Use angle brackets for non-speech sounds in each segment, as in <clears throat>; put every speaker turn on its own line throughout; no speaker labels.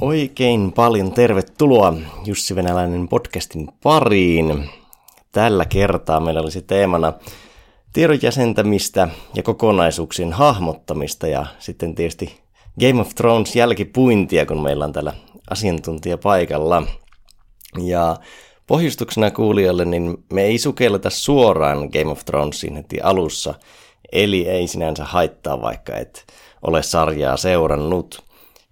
Oikein paljon tervetuloa Jussi Venäläinen podcastin pariin. Tällä kertaa meillä olisi teemana tiedon jäsentämistä ja kokonaisuuksien hahmottamista ja sitten tietysti Game of Thrones jälkipuintia, kun meillä on täällä asiantuntija paikalla. Ja pohjustuksena kuulijoille, niin me ei sukelleta suoraan Game of Thronesin heti alussa, eli ei sinänsä haittaa vaikka et ole sarjaa seurannut.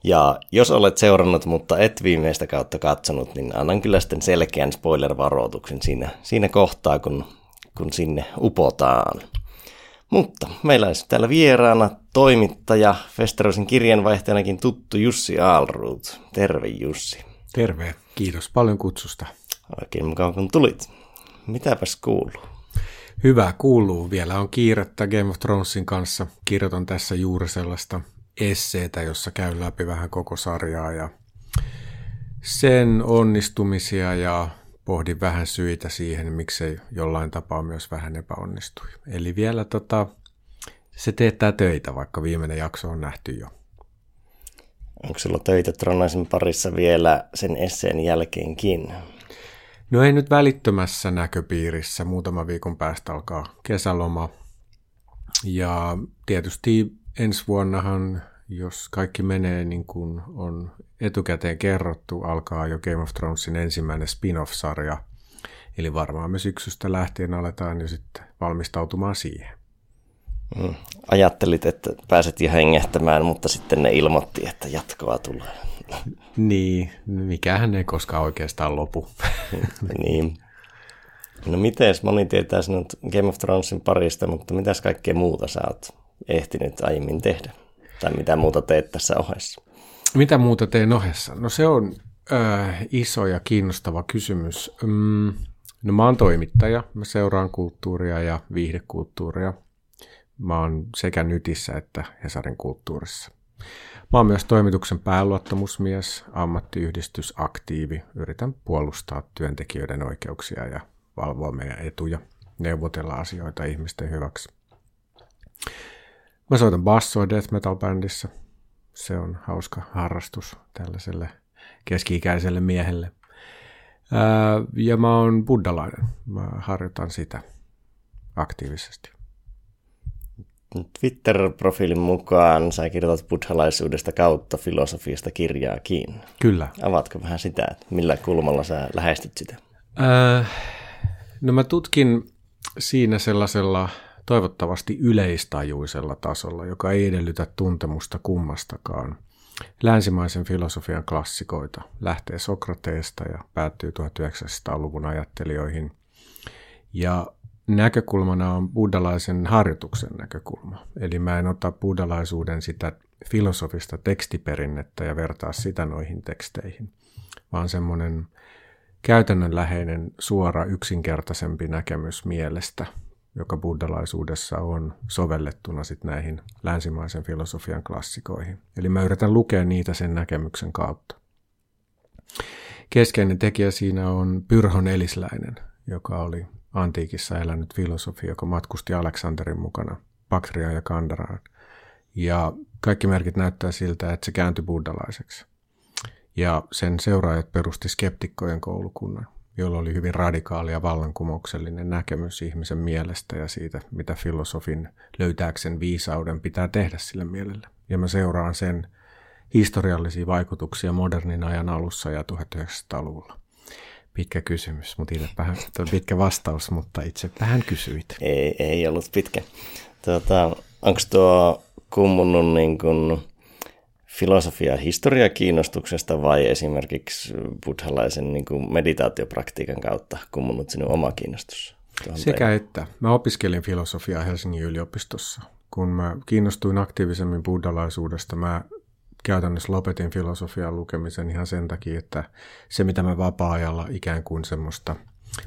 Ja jos olet seurannut, mutta et viimeistä kautta katsonut, niin annan kyllä sitten selkeän spoiler-varoituksen siinä, siinä kohtaa, kun, kun sinne upotaan. Mutta meillä olisi täällä vieraana toimittaja, Festerosin kirjanvaihtajanakin tuttu Jussi Aalruut. Terve Jussi.
Terve, kiitos paljon kutsusta.
Oikein mukava kun tulit. Mitäpäs kuuluu?
Hyvä kuuluu. Vielä on kiirettä Game of Thronesin kanssa. Kirjoitan tässä juuri sellaista esseetä, jossa käy läpi vähän koko sarjaa ja sen onnistumisia ja pohdin vähän syitä siihen, miksei jollain tapaa myös vähän epäonnistui. Eli vielä tota, se teettää töitä, vaikka viimeinen jakso on nähty jo.
Onko sulla töitä Tronaisen parissa vielä sen esseen jälkeenkin?
No ei nyt välittömässä näköpiirissä. Muutama viikon päästä alkaa kesäloma. Ja tietysti ensi vuonnahan, jos kaikki menee niin kuin on etukäteen kerrottu, alkaa jo Game of Thronesin ensimmäinen spin-off-sarja. Eli varmaan me syksystä lähtien aletaan jo sitten valmistautumaan siihen.
Mm. Ajattelit, että pääset jo hengehtämään, mutta sitten ne ilmoitti, että jatkoa tulee.
Niin, mikähän ei koskaan oikeastaan lopu. <laughs>
niin. No miten moni tietää sinut Game of Thronesin parista, mutta mitäs kaikkea muuta sä oot ehtinyt aiemmin tehdä? Tai mitä muuta teet tässä ohessa?
Mitä muuta teen ohessa? No se on äh, iso ja kiinnostava kysymys. Mm, no mä oon toimittaja, mä seuraan kulttuuria ja viihdekulttuuria. Mä oon sekä Nytissä että Hesarin kulttuurissa. Mä oon myös toimituksen pääluottamusmies, ammattiyhdistysaktiivi. Yritän puolustaa työntekijöiden oikeuksia ja valvoa meidän etuja, neuvotella asioita ihmisten hyväksi. Mä soitan bassoa death metal bändissä. Se on hauska harrastus tällaiselle keski-ikäiselle miehelle. ja mä oon buddalainen. Mä harjoitan sitä aktiivisesti.
Twitter-profiilin mukaan sä kirjoitat buddhalaisuudesta kautta filosofiasta kirjaakin.
Kyllä.
Avaatko vähän sitä, että millä kulmalla sä lähestyt sitä?
Äh, no mä tutkin siinä sellaisella toivottavasti yleistajuisella tasolla, joka ei edellytä tuntemusta kummastakaan. Länsimaisen filosofian klassikoita lähtee Sokrateesta ja päättyy 1900-luvun ajattelijoihin. Ja näkökulmana on buddhalaisen harjoituksen näkökulma. Eli mä en ota buddhalaisuuden sitä filosofista tekstiperinnettä ja vertaa sitä noihin teksteihin, vaan semmoinen käytännönläheinen, suora, yksinkertaisempi näkemys mielestä, joka buddhalaisuudessa on sovellettuna sit näihin länsimaisen filosofian klassikoihin. Eli mä yritän lukea niitä sen näkemyksen kautta. Keskeinen tekijä siinä on Pyrhon Elisläinen, joka oli antiikissa elänyt filosofi, joka matkusti Aleksanterin mukana Baktriaan ja Kandaraan. Ja kaikki merkit näyttää siltä, että se kääntyi buddhalaiseksi. Ja sen seuraajat perusti skeptikkojen koulukunnan, jolla oli hyvin radikaali ja vallankumouksellinen näkemys ihmisen mielestä ja siitä, mitä filosofin löytääkseen viisauden pitää tehdä sille mielelle. Ja mä seuraan sen historiallisia vaikutuksia modernin ajan alussa ja 1900-luvulla. Pitkä kysymys, mutta itse vähän, pitkä vastaus, mutta itse vähän kysyit.
Ei, ei ollut pitkä. Tuota, Onko tuo kummunut niin kuin filosofia historia kiinnostuksesta vai esimerkiksi buddhalaisen niin kuin meditaatiopraktiikan kautta kummunut sinun oma kiinnostus?
Sekä teille? että. Mä opiskelin filosofiaa Helsingin yliopistossa. Kun mä kiinnostuin aktiivisemmin buddhalaisuudesta, mä käytännössä lopetin filosofian lukemisen ihan sen takia, että se mitä mä vapaa-ajalla ikään kuin semmoista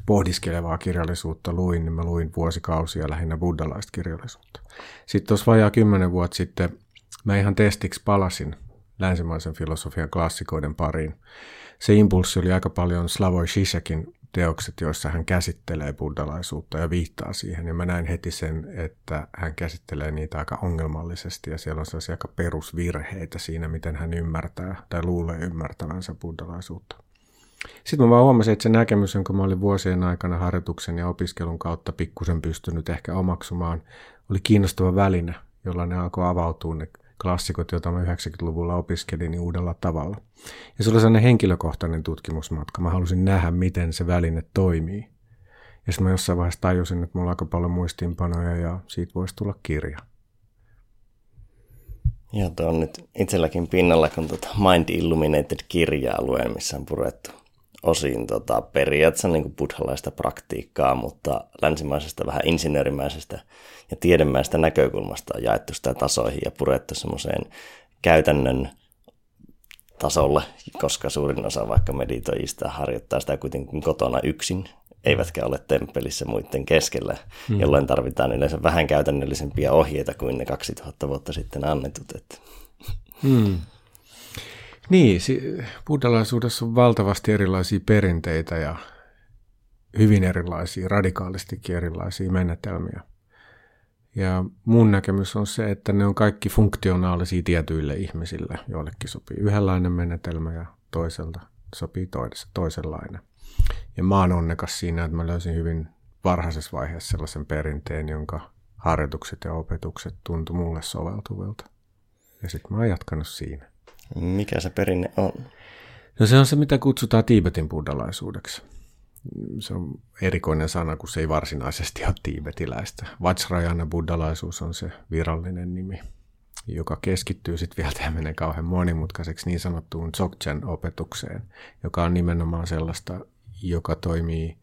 pohdiskelevaa kirjallisuutta luin, niin mä luin vuosikausia lähinnä buddhalaista kirjallisuutta. Sitten tuossa vajaa kymmenen vuotta sitten mä ihan testiksi palasin länsimaisen filosofian klassikoiden pariin. Se impulssi oli aika paljon Slavoj Žižekin teokset, joissa hän käsittelee buddhalaisuutta ja viittaa siihen. Ja mä näin heti sen, että hän käsittelee niitä aika ongelmallisesti ja siellä on sellaisia aika perusvirheitä siinä, miten hän ymmärtää tai luulee ymmärtävänsä buddhalaisuutta. Sitten mä vaan huomasin, että se näkemys, jonka mä olin vuosien aikana harjoituksen ja opiskelun kautta pikkusen pystynyt ehkä omaksumaan, oli kiinnostava väline, jolla ne alkoi avautua ne klassikot, joita mä 90-luvulla opiskelin, niin uudella tavalla. Ja se oli sellainen henkilökohtainen tutkimusmatka. Mä halusin nähdä, miten se väline toimii. Ja sitten mä jossain vaiheessa tajusin, että mulla on aika paljon muistiinpanoja ja siitä voisi tulla kirja.
Joo, tuo on nyt itselläkin pinnalla, kun tuota Mind Illuminated-kirjaa luen, missä on purettu osin tota, periaatteessa niin buddhalaista praktiikkaa, mutta länsimaisesta vähän insinöörimäisestä ja tiedemäistä näkökulmasta on jaettu sitä tasoihin ja purettu semmoiseen käytännön tasolle, koska suurin osa vaikka meditoijista harjoittaa sitä kuitenkin kotona yksin, eivätkä ole temppelissä muiden keskellä, hmm. jolloin tarvitaan yleensä vähän käytännöllisempiä ohjeita kuin ne 2000 vuotta sitten annetut. Että.
Hmm. Niin, buddhalaisuudessa on valtavasti erilaisia perinteitä ja hyvin erilaisia, radikaalistikin erilaisia menetelmiä. Ja mun näkemys on se, että ne on kaikki funktionaalisia tietyille ihmisille. Joillekin sopii yhdenlainen menetelmä ja toiselta sopii toisenlainen. Ja mä oon onnekas siinä, että mä löysin hyvin varhaisessa vaiheessa sellaisen perinteen, jonka harjoitukset ja opetukset tuntui mulle soveltuvilta. Ja sitten mä oon jatkanut siinä.
Mikä se perinne on?
No se on se, mitä kutsutaan Tiibetin buddhalaisuudeksi. Se on erikoinen sana, kun se ei varsinaisesti ole tiibetiläistä. Vajrayana buddhalaisuus on se virallinen nimi, joka keskittyy sitten vielä, tämä menee kauhean monimutkaiseksi, niin sanottuun Dzogchen opetukseen, joka on nimenomaan sellaista, joka toimii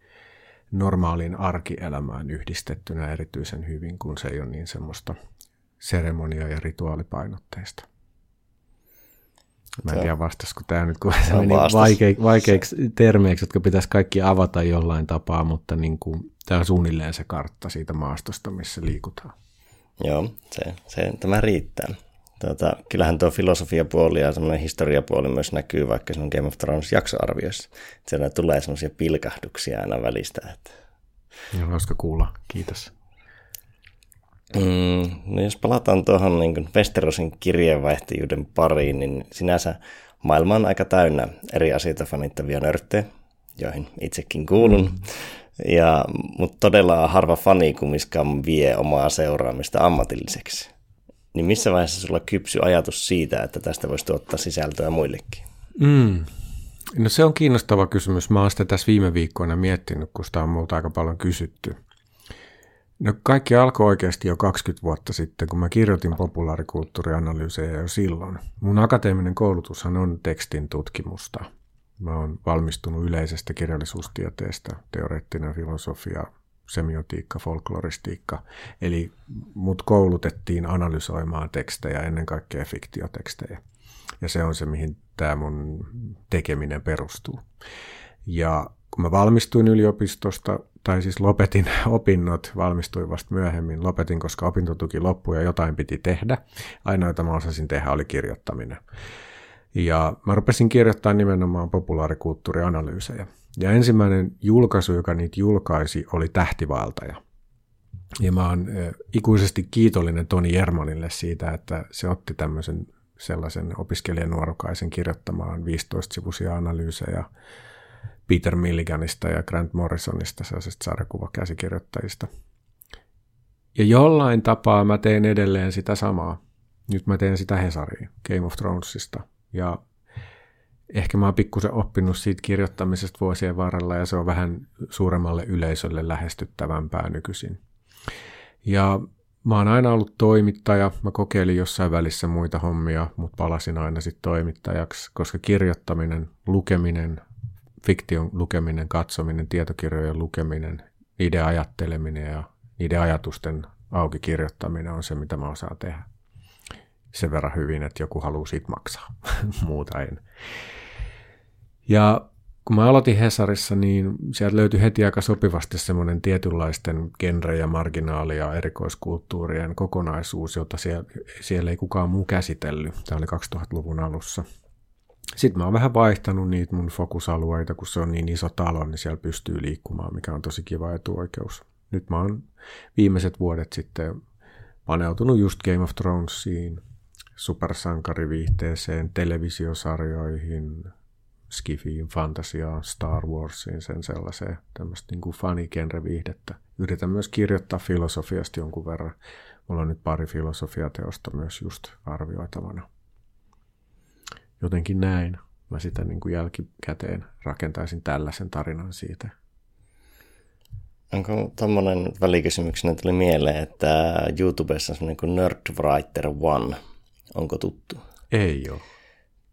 normaaliin arkielämään yhdistettynä erityisen hyvin, kun se ei ole niin semmoista seremonia- ja rituaalipainotteista. Mä en tiedä vastasiko tämä nyt, kun se meni vaike- vaikeiksi termeiksi, jotka pitäisi kaikki avata jollain tapaa, mutta niin kuin, tämä on suunnilleen se kartta siitä maastosta, missä liikutaan.
Joo, se, se, tämä riittää. Tuota, kyllähän tuo filosofiapuoli ja semmoinen historiapuoli myös näkyy vaikka sinun Game of Thrones jaksoarviossa. Siellä tulee semmoisia pilkahduksia aina välistä. Että...
Joo, hauska kuulla. Kiitos.
Mm, no jos palataan tuohon niin Westerosin kirjeenvaihtajuuden pariin, niin sinänsä maailma on aika täynnä eri asioita fanittavia nörttejä, joihin itsekin kuulun. Mm. Ja, mutta todella harva fani kumminkaan vie omaa seuraamista ammatilliseksi. Niin missä vaiheessa sulla kypsy ajatus siitä, että tästä voisi tuottaa sisältöä muillekin?
Mm. No se on kiinnostava kysymys. Mä oon sitä tässä viime viikkoina miettinyt, kun sitä on multa aika paljon kysytty. No kaikki alkoi oikeasti jo 20 vuotta sitten, kun mä kirjoitin populaarikulttuurianalyysejä jo silloin. Mun akateeminen koulutushan on tekstin tutkimusta. Mä oon valmistunut yleisestä kirjallisuustieteestä, teoreettinen filosofia, semiotiikka, folkloristiikka. Eli mut koulutettiin analysoimaan tekstejä, ennen kaikkea fiktiotekstejä. Ja se on se, mihin tämä mun tekeminen perustuu. Ja kun mä valmistuin yliopistosta, tai siis lopetin <laughs> opinnot, valmistuin vasta myöhemmin, lopetin, koska opintotuki loppui ja jotain piti tehdä. Ainoa, jota mä osasin tehdä, oli kirjoittaminen. Ja mä rupesin kirjoittamaan nimenomaan populaarikulttuurianalyysejä. Ja ensimmäinen julkaisu, joka niitä julkaisi, oli Tähtivaeltaja. Ja mä oon ikuisesti kiitollinen Toni Jermanille siitä, että se otti tämmöisen sellaisen opiskelijan nuorukaisen kirjoittamaan 15-sivuisia analyysejä Peter Milliganista ja Grant Morrisonista, sellaisista sarjakuvakäsikirjoittajista. Ja jollain tapaa mä teen edelleen sitä samaa. Nyt mä teen sitä Hesariin, Game of Thronesista. Ja ehkä mä oon pikkusen oppinut siitä kirjoittamisesta vuosien varrella ja se on vähän suuremmalle yleisölle lähestyttävämpää nykyisin. Ja mä oon aina ollut toimittaja. Mä kokeilin jossain välissä muita hommia, mutta palasin aina sitten toimittajaksi, koska kirjoittaminen, lukeminen, fiktion lukeminen, katsominen, tietokirjojen lukeminen, niiden ajatteleminen ja niiden ajatusten auki kirjoittaminen on se, mitä mä osaan tehdä. Sen verran hyvin, että joku haluaa siitä maksaa. <laughs> Muuta en. Ja kun mä aloitin Hesarissa, niin sieltä löytyi heti aika sopivasti semmoinen tietynlaisten genre- ja marginaali- ja erikoiskulttuurien kokonaisuus, jota siellä, siellä ei kukaan muu käsitellyt. Tämä oli 2000-luvun alussa – Sitten mä oon vähän vaihtanut niitä mun fokusalueita, kun se on niin iso talo, niin siellä pystyy liikkumaan, mikä on tosi kiva etuoikeus. Nyt mä oon viimeiset vuodet sitten paneutunut just Game of Thronesiin, supersankariviihteeseen, televisiosarjoihin, skifiin, fantasiaan, Star Warsiin, sen sellaiseen tämmöistä niin kuin funny-genre-viihdettä. Yritän myös kirjoittaa filosofiasta jonkun verran. Mulla on nyt pari filosofiateosta myös just arvioitavana. Jotenkin näin. Mä sitä niin kuin jälkikäteen rakentaisin tällaisen tarinan siitä.
Onko tuommoinen välikysymyksenä tuli mieleen, että YouTubessa on semmoinen kuin Nerdwriter One. Onko tuttu?
Ei ole.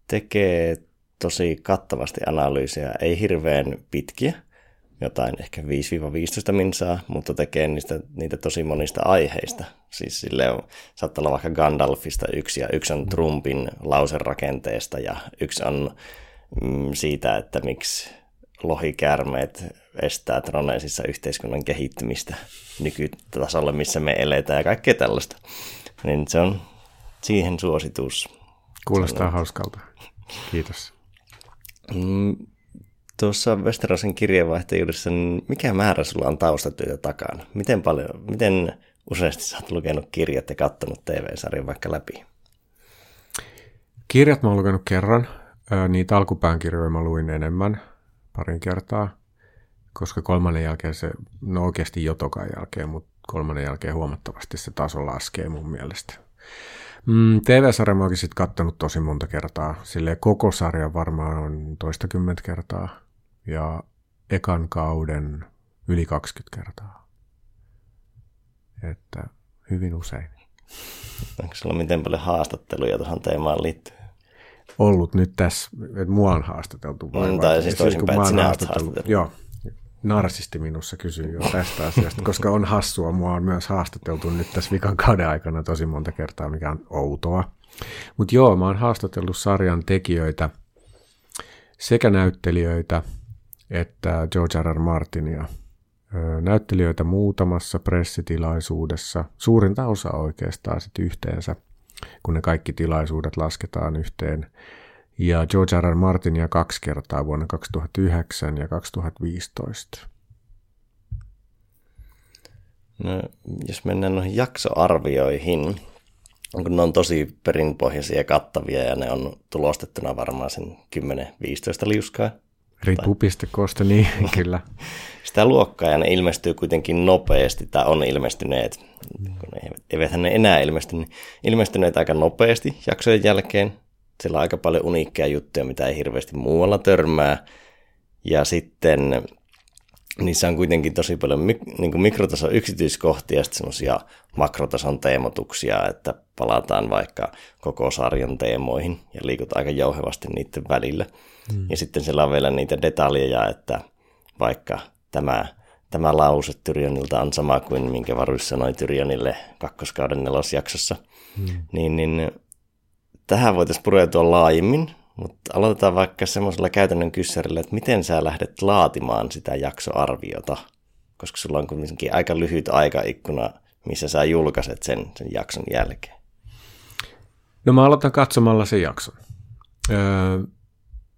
Tekee tosi kattavasti analyysiä, ei hirveän pitkiä, jotain ehkä 5-15 minsaa, mutta tekee niistä, niitä tosi monista aiheista. Siis sille on, saattaa olla vaikka Gandalfista yksi ja yksi on Trumpin lauserakenteesta ja yksi on mm, siitä, että miksi lohikärmeet estää Troneesissa yhteiskunnan kehittymistä nykytasolle, missä me eletään ja kaikkea tällaista. Niin se on siihen suositus.
Kuulostaa on... hauskalta. Kiitos.
Mm, tuossa Westerosin kirjeenvaihtajuudessa, niin mikä määrä sulla on taustatyötä takana? Miten paljon, miten useasti sä oot lukenut kirjat ja katsonut TV-sarjan vaikka läpi?
Kirjat mä oon lukenut kerran. Niitä alkupään kirjoja mä luin enemmän, parin kertaa, koska kolmannen jälkeen se, no oikeasti jotokan jälkeen, mutta kolmannen jälkeen huomattavasti se taso laskee mun mielestä. Mm, TV-sarja mä oon sitten kattonut tosi monta kertaa. Sille koko sarja varmaan on toistakymmentä kertaa. Ja ekan kauden yli 20 kertaa. Että hyvin usein.
Onko sulla miten paljon haastatteluja tuohon teemaan liittyen?
Ollut nyt tässä, että mua on haastateltu.
Vai, mm, tai siis toisinpäin, että sinä haastateltu.
Joo, narsisti minussa kysyy jo tästä asiasta, koska on hassua. Mua on myös haastateltu nyt tässä vikan kauden aikana tosi monta kertaa, mikä on outoa. Mutta joo, mä oon haastatellut sarjan tekijöitä, sekä näyttelijöitä että George R. R. Martinia. Näyttelijöitä muutamassa pressitilaisuudessa, suurinta osa oikeastaan sitten yhteensä, kun ne kaikki tilaisuudet lasketaan yhteen ja George R. R. Martinia kaksi kertaa vuonna 2009 ja 2015.
No, jos mennään noihin jaksoarvioihin, kun ne on tosi perinpohjaisia ja kattavia ja ne on tulostettuna varmaan sen 10-15 liuskaa.
Riippuu pistekosta, niin <laughs> kyllä.
Sitä luokkaa ja ne ilmestyy kuitenkin nopeasti, tai on ilmestyneet, kun eivät ne enää ilmesty, niin ilmestyneet aika nopeasti jaksojen jälkeen. Siellä on aika paljon uniikkeja juttuja, mitä ei hirveästi muualla törmää. Ja sitten niissä on kuitenkin tosi paljon mik- niin kuin mikrotason yksityiskohtia ja sitten semmoisia makrotason teemotuksia, että palataan vaikka koko sarjan teemoihin ja liikutaan aika jouhevasti niiden välillä. Mm. Ja sitten siellä on vielä niitä detaljeja, että vaikka tämä, tämä lause Tyrionilta on sama kuin minkä Varus sanoi Tyrionille kakkoskauden nelosjaksossa, mm. niin, niin tähän voitaisiin pureutua laajemmin, mutta aloitetaan vaikka semmoisella käytännön kyssärillä, että miten sä lähdet laatimaan sitä jaksoarviota, koska sulla on kuitenkin aika lyhyt aikaikkuna, missä sä julkaiset sen, sen jakson jälkeen.
No mä aloitan katsomalla sen jakson. Öö,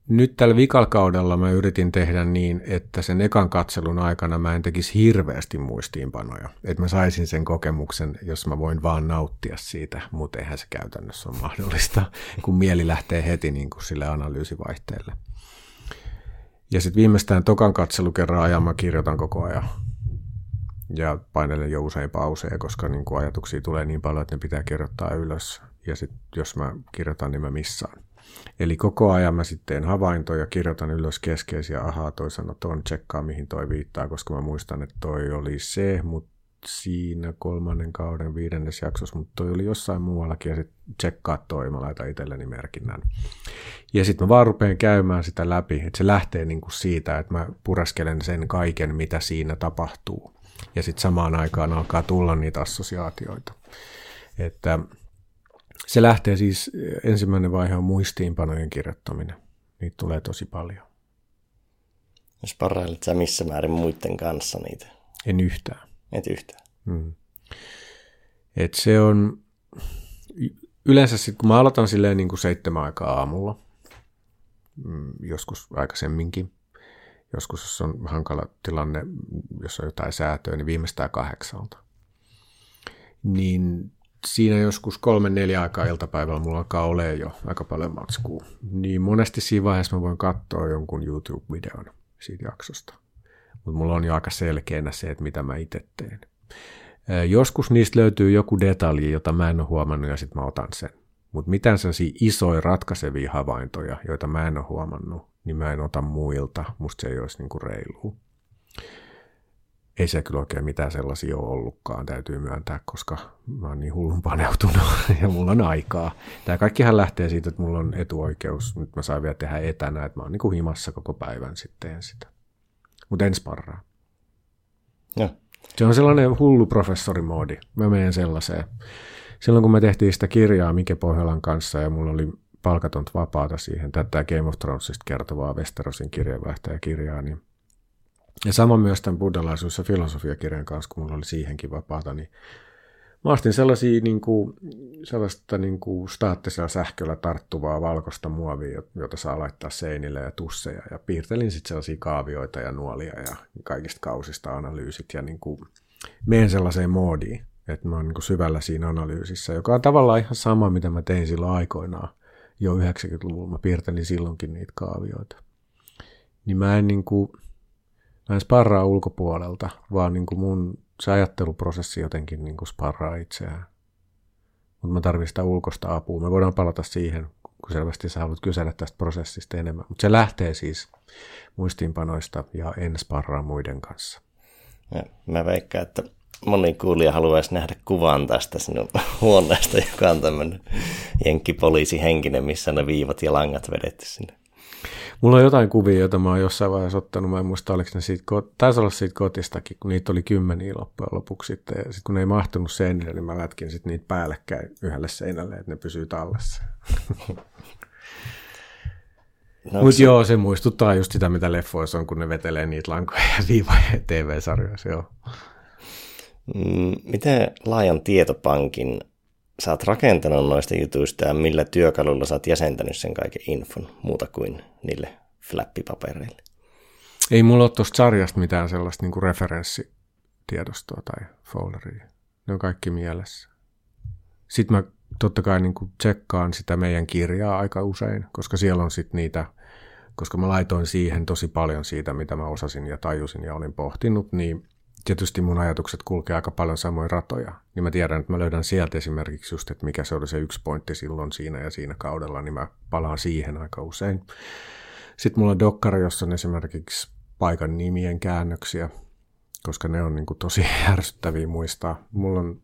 nyt tällä vikalkaudella mä yritin tehdä niin, että sen ekan katselun aikana mä en tekisi hirveästi muistiinpanoja. Että mä saisin sen kokemuksen, jos mä voin vaan nauttia siitä, mutta eihän se käytännössä ole mahdollista, kun mieli lähtee heti niin kuin sille analyysivaihteelle. Ja sitten viimeistään tokan katselukerran ajan mä kirjoitan koko ajan. Ja painelen jo usein pauseja, koska niin kuin ajatuksia tulee niin paljon, että ne pitää kirjoittaa ylös. Ja sitten jos mä kirjoitan, niin mä missaan. Eli koko ajan mä sitten teen havaintoja, kirjoitan ylös keskeisiä, ahaa, toi sanoi ton, tsekkaa mihin toi viittaa, koska mä muistan, että toi oli se, mutta siinä kolmannen kauden viidennes jaksossa, mutta toi oli jossain muuallakin ja sitten tsekkaa toi, mä laitan itselleni merkinnän. Ja sitten mä vaan rupean käymään sitä läpi, että se lähtee niinku siitä, että mä pureskelen sen kaiken, mitä siinä tapahtuu. Ja sitten samaan aikaan alkaa tulla niitä assosiaatioita. Että se lähtee siis, ensimmäinen vaihe on muistiinpanojen kirjoittaminen. Niitä tulee tosi paljon.
Jos parailet sä missä määrin muiden kanssa niitä?
En yhtään.
Et yhtään. Hmm.
Et se on, yleensä sitten kun mä aloitan silleen niin kuin seitsemän aikaa aamulla, mm, joskus aikaisemminkin. Joskus, jos on hankala tilanne, jos on jotain säätöä, niin viimeistään kahdeksalta. Niin siinä joskus kolme neljä aikaa iltapäivällä mulla alkaa olla jo aika paljon matskua. Niin monesti siinä vaiheessa mä voin katsoa jonkun YouTube-videon siitä jaksosta. Mutta mulla on jo aika selkeänä se, että mitä mä itse teen. Joskus niistä löytyy joku detalji, jota mä en ole huomannut ja sitten mä otan sen. Mutta mitään sellaisia isoja ratkaisevia havaintoja, joita mä en ole huomannut, niin mä en ota muilta. Musta se ei olisi niinku reilua. Ei se kyllä oikein mitään sellaisia ole ollutkaan, täytyy myöntää, koska mä oon niin hullun paneutunut <laughs> ja mulla on aikaa. Tämä kaikkihan lähtee siitä, että mulla on etuoikeus. Nyt mä saan vielä tehdä etänä, että mä oon niin kuin himassa koko päivän sitten sitä. Mutta en sparraa.
Ja.
Se on sellainen hullu professorimoodi. Mä menen sellaiseen. Silloin kun me tehtiin sitä kirjaa Mike Pohjolan kanssa ja mulla oli palkatonta vapaata siihen, tätä Game of Thronesista kertovaa Westerosin kirjeenvaihtajakirjaa, niin ja sama myös tämän buddhalaisuus- ja filosofiakirjan kanssa, kun mulla oli siihenkin vapaata, niin mä ostin sellaisia niin kuin, sellaista niin kuin staattisella sähköllä tarttuvaa valkoista muovia, jota saa laittaa seinille ja tusseja, ja piirtelin sitten sellaisia kaavioita ja nuolia ja kaikista kausista analyysit, ja niin kuin, menen sellaiseen moodiin, että mä oon niin kuin syvällä siinä analyysissä, joka on tavallaan ihan sama, mitä mä tein silloin aikoinaan, jo 90-luvulla, mä piirtelin silloinkin niitä kaavioita. Niin mä en niin kuin, mä en sparraa ulkopuolelta, vaan niin kuin mun se ajatteluprosessi jotenkin niin kuin sparraa itseään. Mutta mä tarvitsen sitä ulkoista apua. Me voidaan palata siihen, kun selvästi sä haluat kysellä tästä prosessista enemmän. Mutta se lähtee siis muistiinpanoista ja en sparraa muiden kanssa.
Ja mä veikkaan, että moni kuulija haluaisi nähdä kuvan tästä sinun <laughs> huoneesta, joka on tämmöinen jenkkipoliisihenkinen, missä ne viivat ja langat vedetty sinne.
Mulla on jotain kuvia, joita mä oon jossain vaiheessa ottanut. Mä en muista, oliko ne siitä, taisi olla siitä kotistakin, kun niitä oli kymmeniä loppujen lopuksi sitten. Ja sitten kun ne ei mahtunut seinille, niin mä lätkin sitten niitä päällekkäin yhdelle seinälle, että ne pysyy tallessa. <laughs> No, Mutta se... joo, se muistuttaa just sitä, mitä leffoissa on, kun ne vetelee niitä lankoja ja viivoja <laughs> TV-sarjoissa, joo.
Mm, miten laajan tietopankin sä oot rakentanut noista jutuista ja millä työkalulla sä oot jäsentänyt sen kaiken infon muuta kuin niille flappipapereille?
Ei mulla ole tuosta sarjasta mitään sellaista niin referenssitiedostoa tai folderia. Ne on kaikki mielessä. Sitten mä totta kai niin kuin tsekkaan sitä meidän kirjaa aika usein, koska siellä on sitten niitä, koska mä laitoin siihen tosi paljon siitä, mitä mä osasin ja tajusin ja olin pohtinut, niin tietysti mun ajatukset kulkee aika paljon samoin ratoja, niin mä tiedän, että mä löydän sieltä esimerkiksi just, että mikä se oli se yksi pointti silloin siinä ja siinä kaudella, niin mä palaan siihen aika usein. Sitten mulla on dokkari, jossa on esimerkiksi paikan nimien käännöksiä, koska ne on niin kuin tosi <laughs> ärsyttäviä muistaa. Mulla on,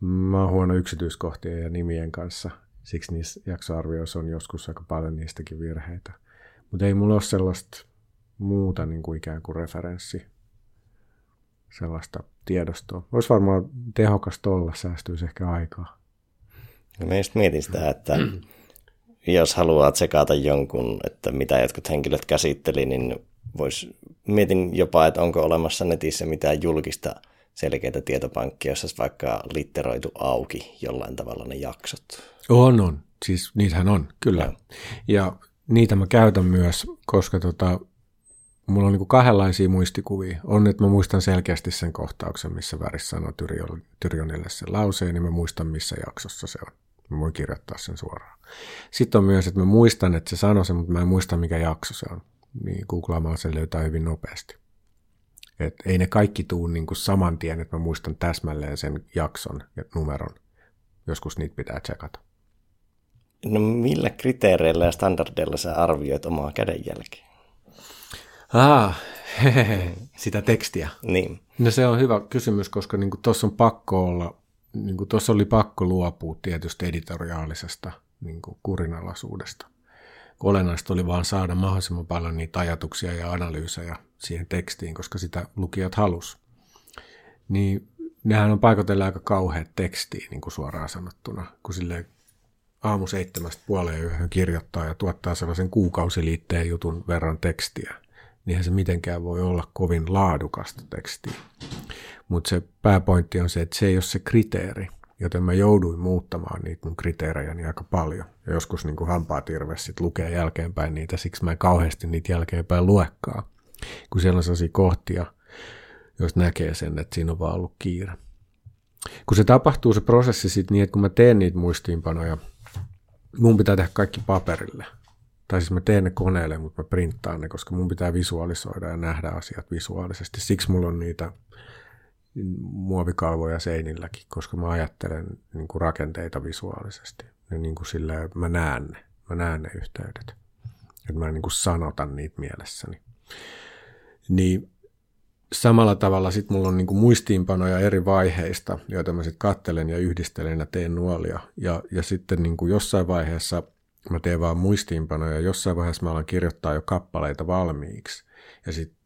mä oon huono yksityiskohtien ja nimien kanssa, siksi niissä jaksoarvioissa on joskus aika paljon niistäkin virheitä. Mutta ei mulla ole sellaista muuta niin kuin ikään kuin referenssi sellaista tiedostoa. Olisi varmaan tehokasta olla, säästyisi ehkä aikaa.
No mä just mietin sitä, että <clears throat> jos haluaa tsekata jonkun, että mitä jotkut henkilöt käsitteli, niin vois, mietin jopa, että onko olemassa netissä mitään julkista selkeitä tietopankkia, jossa olisi vaikka litteroitu auki jollain tavalla ne jaksot.
On, on. Siis niitähän on, kyllä. Ja, ja niitä mä käytän myös, koska tota, mulla on niin kahdenlaisia muistikuvia. On, että mä muistan selkeästi sen kohtauksen, missä Väris sanoo Tyrionille sen lauseen, niin mä muistan, missä jaksossa se on. Mä voin kirjoittaa sen suoraan. Sitten on myös, että mä muistan, että se sanoi sen, mutta mä en muista, mikä jakso se on. Niin googlaamalla sen löytää hyvin nopeasti. Et ei ne kaikki tuu niin kuin saman tien, että mä muistan täsmälleen sen jakson ja numeron. Joskus niitä pitää tsekata.
No millä kriteereillä ja standardeilla sä arvioit omaa kädenjälkeä?
Ah, <laughs> sitä tekstiä.
Niin.
No se on hyvä kysymys, koska niin tuossa on pakko olla, niin tuossa oli pakko luopua tietysti editoriaalisesta niin kurinalaisuudesta. Olennaista oli vaan saada mahdollisimman paljon niitä ajatuksia ja analyysejä siihen tekstiin, koska sitä lukijat halus. Niin nehän on paikotella aika kauheat tekstiin, niin kuin suoraan sanottuna, kun sille aamu seitsemästä puoleen yöhön kirjoittaa ja tuottaa sellaisen kuukausiliitteen jutun verran tekstiä niinhän se mitenkään voi olla kovin laadukasta tekstiä. Mutta se pääpointti on se, että se ei ole se kriteeri. joten mä jouduin muuttamaan niitä mun kriteerejäni aika paljon. Ja joskus niin kuin hampaatirves sit lukee jälkeenpäin niitä, siksi mä en kauheasti niitä jälkeenpäin luekkaa, kun siellä on sellaisia kohtia, jos näkee sen, että siinä on vaan ollut kiire. Kun se tapahtuu se prosessi sitten niin, että kun mä teen niitä muistiinpanoja, mun pitää tehdä kaikki paperille. Tai siis mä teen ne koneelle, mutta mä printtaan ne, koska mun pitää visualisoida ja nähdä asiat visuaalisesti. Siksi mulla on niitä muovikalvoja seinilläkin, koska mä ajattelen niin kuin rakenteita visuaalisesti. Ja niin kuin sillä, mä näen ne, mä näen ne yhteydet. Että mä niin kuin sanotan niitä mielessäni. Niin samalla tavalla sitten mulla on niin kuin muistiinpanoja eri vaiheista, joita mä sitten kattelen ja yhdistelen ja teen nuolia. Ja, ja sitten niin kuin jossain vaiheessa mä teen vaan muistiinpanoja, jossain vaiheessa mä alan kirjoittaa jo kappaleita valmiiksi. Ja sitten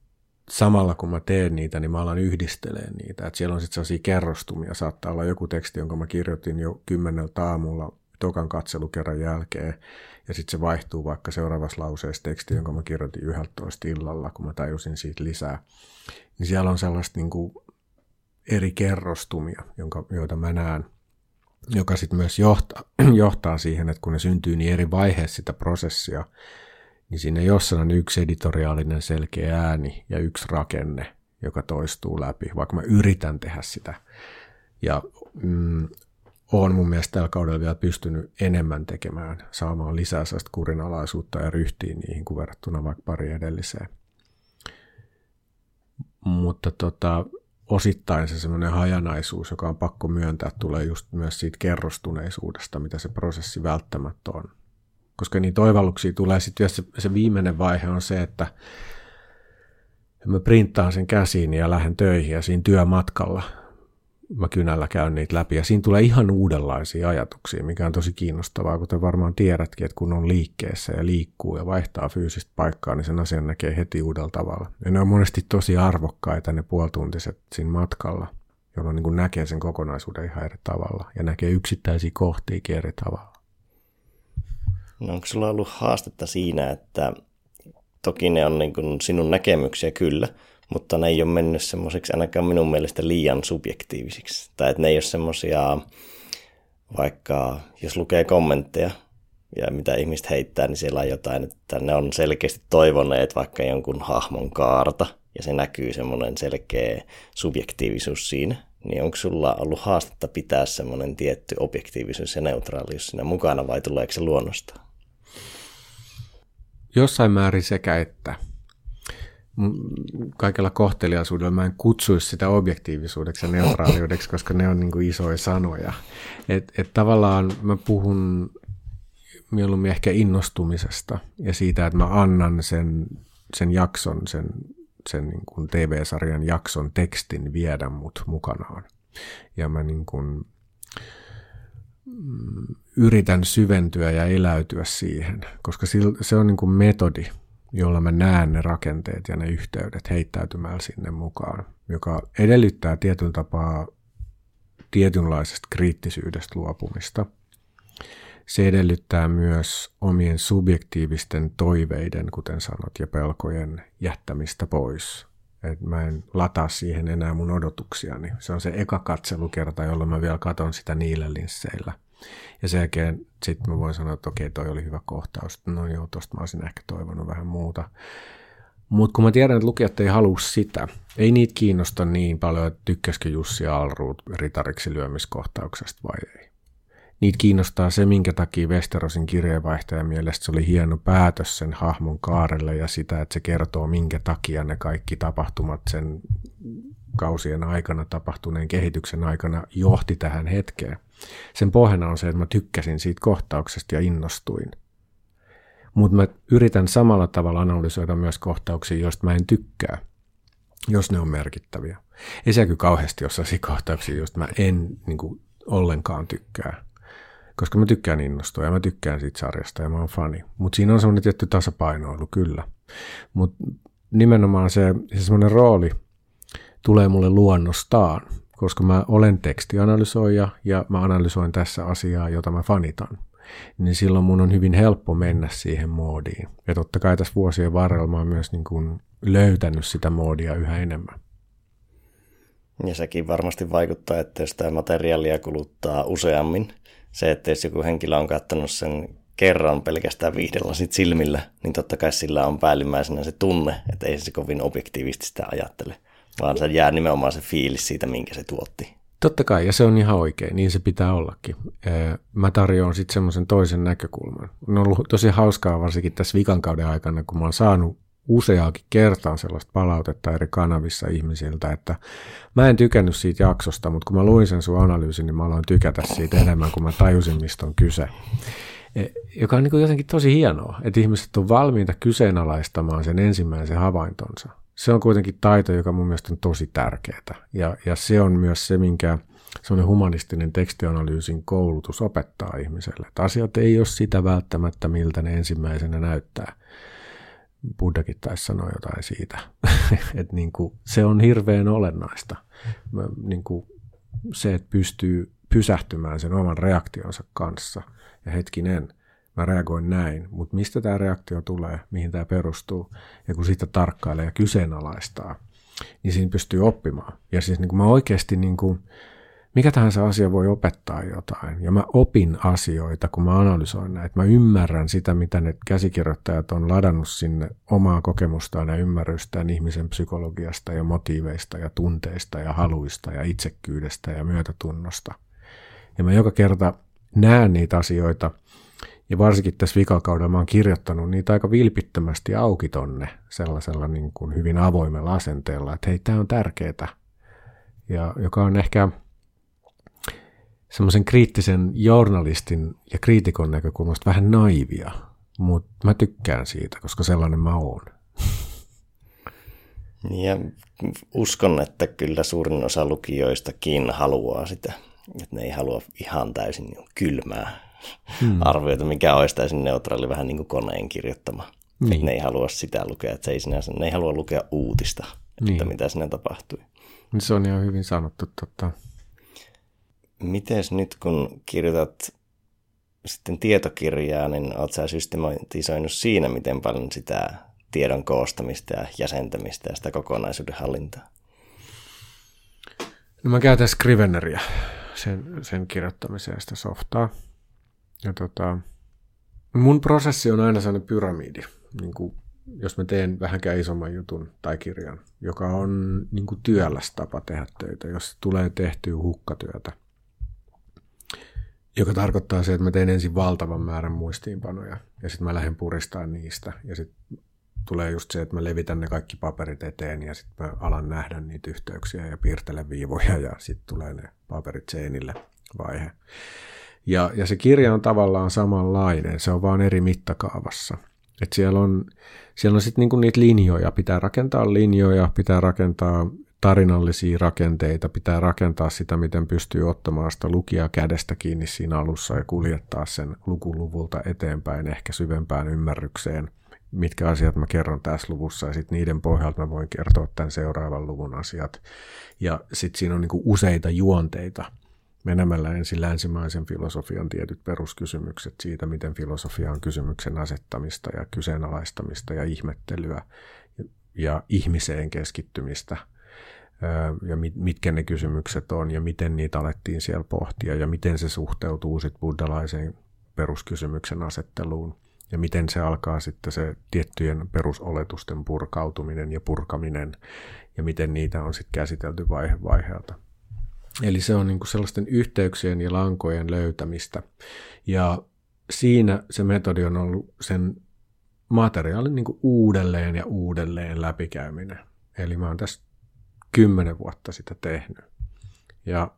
samalla kun mä teen niitä, niin mä alan yhdistelee niitä. Et siellä on sitten sellaisia kerrostumia. Saattaa olla joku teksti, jonka mä kirjoitin jo kymmeneltä aamulla tokan katselukerran jälkeen, ja sitten se vaihtuu vaikka seuraavassa lauseessa teksti, jonka mä kirjoitin 11 illalla, kun mä tajusin siitä lisää. Niin siellä on sellaista niin kuin eri kerrostumia, jonka, joita mä näen, joka sitten myös johtaa, <clears throat> johtaa siihen, että kun ne syntyy niin eri vaiheessa sitä prosessia, niin siinä jossain on yksi editoriaalinen selkeä ääni ja yksi rakenne, joka toistuu läpi, vaikka mä yritän tehdä sitä. Ja mm, olen mun mielestä tällä kaudella vielä pystynyt enemmän tekemään, saamaan lisää sellaista kurinalaisuutta ja ryhtiin niihin kuin verrattuna vaikka pari edelliseen. Mutta tota, osittain se semmoinen hajanaisuus, joka on pakko myöntää, tulee just myös siitä kerrostuneisuudesta, mitä se prosessi välttämättä on. Koska niitä oivalluksia tulee sitten, se, se viimeinen vaihe on se, että mä printtaan sen käsiin ja lähden töihin ja siinä työmatkalla mä kynällä käyn niitä läpi ja siinä tulee ihan uudenlaisia ajatuksia, mikä on tosi kiinnostavaa, kuten varmaan tiedätkin, että kun on liikkeessä ja liikkuu ja vaihtaa fyysistä paikkaa, niin sen asian näkee heti uudella tavalla. Ja ne on monesti tosi arvokkaita ne puolituntiset siinä matkalla, jolloin niin näkee sen kokonaisuuden ihan eri tavalla ja näkee yksittäisiä kohtia eri tavalla.
No onko sulla ollut haastetta siinä, että toki ne on niin kuin sinun näkemyksiä kyllä, mutta ne ei ole mennyt semmoiseksi ainakaan minun mielestä liian subjektiivisiksi. Tai että ne ei ole semmoisia, vaikka jos lukee kommentteja ja mitä ihmiset heittää, niin siellä on jotain, että ne on selkeästi toivoneet vaikka jonkun hahmon kaarta, ja se näkyy semmoinen selkeä subjektiivisuus siinä. Niin onko sulla ollut haastetta pitää semmoinen tietty objektiivisuus ja neutraalius siinä mukana vai tuleeko se luonnosta?
Jossain määrin sekä että. Kaikella kohteliaisuudella mä en kutsuisi sitä objektiivisuudeksi ja neutraaliudeksi, koska ne on niin kuin isoja sanoja. Et, et tavallaan mä puhun mieluummin ehkä innostumisesta ja siitä, että mä annan sen, sen jakson, sen, sen niin kuin TV-sarjan jakson tekstin viedä mut mukanaan. Ja mä niin kuin Mm, yritän syventyä ja eläytyä siihen, koska se on niin kuin metodi, jolla mä näen ne rakenteet ja ne yhteydet heittäytymällä sinne mukaan, joka edellyttää tietyn tapaa tietynlaisesta kriittisyydestä luopumista. Se edellyttää myös omien subjektiivisten toiveiden, kuten sanot, ja pelkojen jättämistä pois. Et mä en lataa siihen enää mun odotuksiani. Se on se eka katselukerta, jolloin mä vielä katon sitä niillä linsseillä – ja sen jälkeen sitten mä voin sanoa, että okei, toi oli hyvä kohtaus. No joo, tosta mä olisin ehkä toivonut vähän muuta. Mutta kun mä tiedän, että lukijat ei halua sitä, ei niitä kiinnosta niin paljon, että tykkäskö Jussi Alruut ritariksi lyömiskohtauksesta vai ei. Niitä kiinnostaa se, minkä takia Westerosin kirjeenvaihtajan mielestä se oli hieno päätös sen hahmon kaarelle ja sitä, että se kertoo, minkä takia ne kaikki tapahtumat sen kausien aikana tapahtuneen kehityksen aikana johti tähän hetkeen. Sen pohjana on se, että mä tykkäsin siitä kohtauksesta ja innostuin. Mutta mä yritän samalla tavalla analysoida myös kohtauksia, joista mä en tykkää, jos ne on merkittäviä. Ei se kyllä kauheasti ole sellaisia kohtauksia, joista mä en niin kuin, ollenkaan tykkää. Koska mä tykkään innostua ja mä tykkään siitä sarjasta ja mä oon fani. Mutta siinä on semmoinen tietty tasapainoilu, kyllä. Mutta nimenomaan se, se semmoinen rooli tulee mulle luonnostaan koska mä olen tekstianalysoija ja mä analysoin tässä asiaa, jota mä fanitan, niin silloin mun on hyvin helppo mennä siihen moodiin. Ja totta kai tässä vuosien varrella mä oon myös niin kuin löytänyt sitä moodia yhä enemmän.
Ja sekin varmasti vaikuttaa, että jos tämä materiaalia kuluttaa useammin, se, että jos joku henkilö on katsonut sen kerran pelkästään viihdellä sit silmillä, niin totta kai sillä on päällimmäisenä se tunne, että ei se kovin objektiivisesti sitä ajattele, vaan se jää nimenomaan se fiilis siitä, minkä se tuotti.
Totta kai, ja se on ihan oikein, niin se pitää ollakin. Mä tarjoan sitten semmoisen toisen näkökulman. On ollut tosi hauskaa varsinkin tässä vikan kauden aikana, kun mä oon saanut useaakin kertaa sellaista palautetta eri kanavissa ihmisiltä, että mä en tykännyt siitä jaksosta, mutta kun mä luin sen sun analyysin, niin mä aloin tykätä siitä enemmän, kun mä tajusin, mistä on kyse. Joka on niin jotenkin tosi hienoa, että ihmiset on valmiita kyseenalaistamaan sen ensimmäisen havaintonsa. Se on kuitenkin taito, joka mun mielestä on tosi tärkeää. Ja, ja se on myös se, minkä semmoinen humanistinen tekstianalyysin koulutus opettaa ihmiselle. Että asiat ei ole sitä välttämättä, miltä ne ensimmäisenä näyttää. Buddhakin taisi sanoa jotain siitä. <laughs> että niin kuin, se on hirveän olennaista. Mä, niin kuin, se, että pystyy pysähtymään sen oman reaktionsa kanssa. Ja hetkinen, mä reagoin näin, mutta mistä tämä reaktio tulee, mihin tämä perustuu, ja kun sitä tarkkailee ja kyseenalaistaa, niin siinä pystyy oppimaan. Ja siis niin kuin mä oikeasti niin kuin, mikä tahansa asia voi opettaa jotain. Ja mä opin asioita, kun mä analysoin näitä. Mä ymmärrän sitä, mitä ne käsikirjoittajat on ladannut sinne omaa kokemustaan ja ymmärrystään ihmisen psykologiasta ja motiiveista ja tunteista ja haluista ja itsekkyydestä ja myötätunnosta. Ja mä joka kerta näen niitä asioita, ja varsinkin tässä vikakaudella mä oon kirjoittanut niitä aika vilpittömästi auki tonne sellaisella niin kuin hyvin avoimella asenteella, että hei, tämä on tärkeää. Ja joka on ehkä semmoisen kriittisen journalistin ja kriitikon näkökulmasta vähän naivia, mutta mä tykkään siitä, koska sellainen mä oon.
Ja uskon, että kyllä suurin osa lukijoistakin haluaa sitä, että ne ei halua ihan täysin kylmää hmm. arvioita, mikä olisi täysin neutraali, vähän niin kuin koneen kirjoittama. Niin. Että ne ei halua sitä lukea, että se ei sinänsä, ne ei halua lukea uutista, niin. että mitä sinne tapahtui.
Se on ihan hyvin sanottu. Totta.
Mites nyt kun kirjoitat sitten tietokirjaa, niin olet sä systematisoinut siinä, miten paljon sitä tiedon koostamista ja jäsentämistä ja sitä kokonaisuuden hallintaa?
No mä käytän Scriveneria sen, sen kirjoittamiseen sitä softaa. Ja tota, mun prosessi on aina sellainen pyramidi, niin kuin jos mä teen vähänkään isomman jutun tai kirjan, joka on niin kuin työläs tapa tehdä töitä, jos tulee tehtyä hukkatyötä – joka tarkoittaa se, että mä teen ensin valtavan määrän muistiinpanoja ja sitten mä lähden puristamaan niistä. Ja sitten tulee just se, että mä levitän ne kaikki paperit eteen ja sitten mä alan nähdä niitä yhteyksiä ja piirtelen viivoja ja sitten tulee ne paperit seinille vaihe. Ja, ja se kirja on tavallaan samanlainen, se on vaan eri mittakaavassa. Et siellä on, siellä on sitten niinku niitä linjoja, pitää rakentaa linjoja, pitää rakentaa tarinallisia rakenteita, pitää rakentaa sitä, miten pystyy ottamaan sitä lukijaa kädestä kiinni siinä alussa ja kuljettaa sen lukuluvulta eteenpäin ehkä syvempään ymmärrykseen, mitkä asiat mä kerron tässä luvussa ja sitten niiden pohjalta mä voin kertoa tämän seuraavan luvun asiat. Ja sitten siinä on niinku useita juonteita menemällä ensin länsimaisen filosofian tietyt peruskysymykset siitä, miten filosofia on kysymyksen asettamista ja kyseenalaistamista ja ihmettelyä ja ihmiseen keskittymistä – ja mitkä ne kysymykset on ja miten niitä alettiin siellä pohtia ja miten se suhteutuu sitten buddhalaiseen peruskysymyksen asetteluun ja miten se alkaa sitten se tiettyjen perusoletusten purkautuminen ja purkaminen ja miten niitä on sitten käsitelty vaihe vaiheelta. Eli se on niinku sellaisten yhteyksien ja lankojen löytämistä. Ja siinä se metodi on ollut sen materiaalin niinku uudelleen ja uudelleen läpikäyminen. Eli mä oon tässä kymmenen vuotta sitä tehnyt. Ja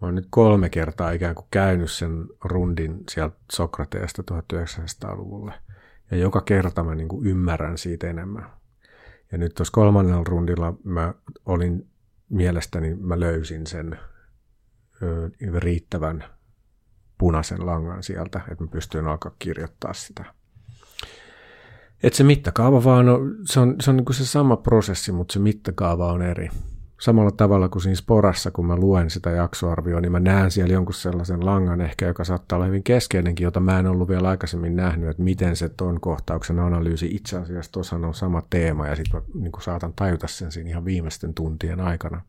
mä oon nyt kolme kertaa ikään kuin käynyt sen rundin sieltä Sokrateesta 1900-luvulle. Ja joka kerta mä niin kuin ymmärrän siitä enemmän. Ja nyt tuossa kolmannella rundilla mä olin mielestäni, mä löysin sen riittävän punaisen langan sieltä, että mä pystyin alkaa kirjoittaa sitä. Että se mittakaava vaan on, se on, se on niin kuin se sama prosessi, mutta se mittakaava on eri. Samalla tavalla kuin siinä sporassa, kun mä luen sitä jaksoarvioa, niin mä näen siellä jonkun sellaisen langan ehkä, joka saattaa olla hyvin keskeinenkin, jota mä en ollut vielä aikaisemmin nähnyt, että miten se ton kohtauksen analyysi itse asiassa tuossa on sama teema, ja sitten mä niin saatan tajuta sen siinä ihan viimeisten tuntien aikana.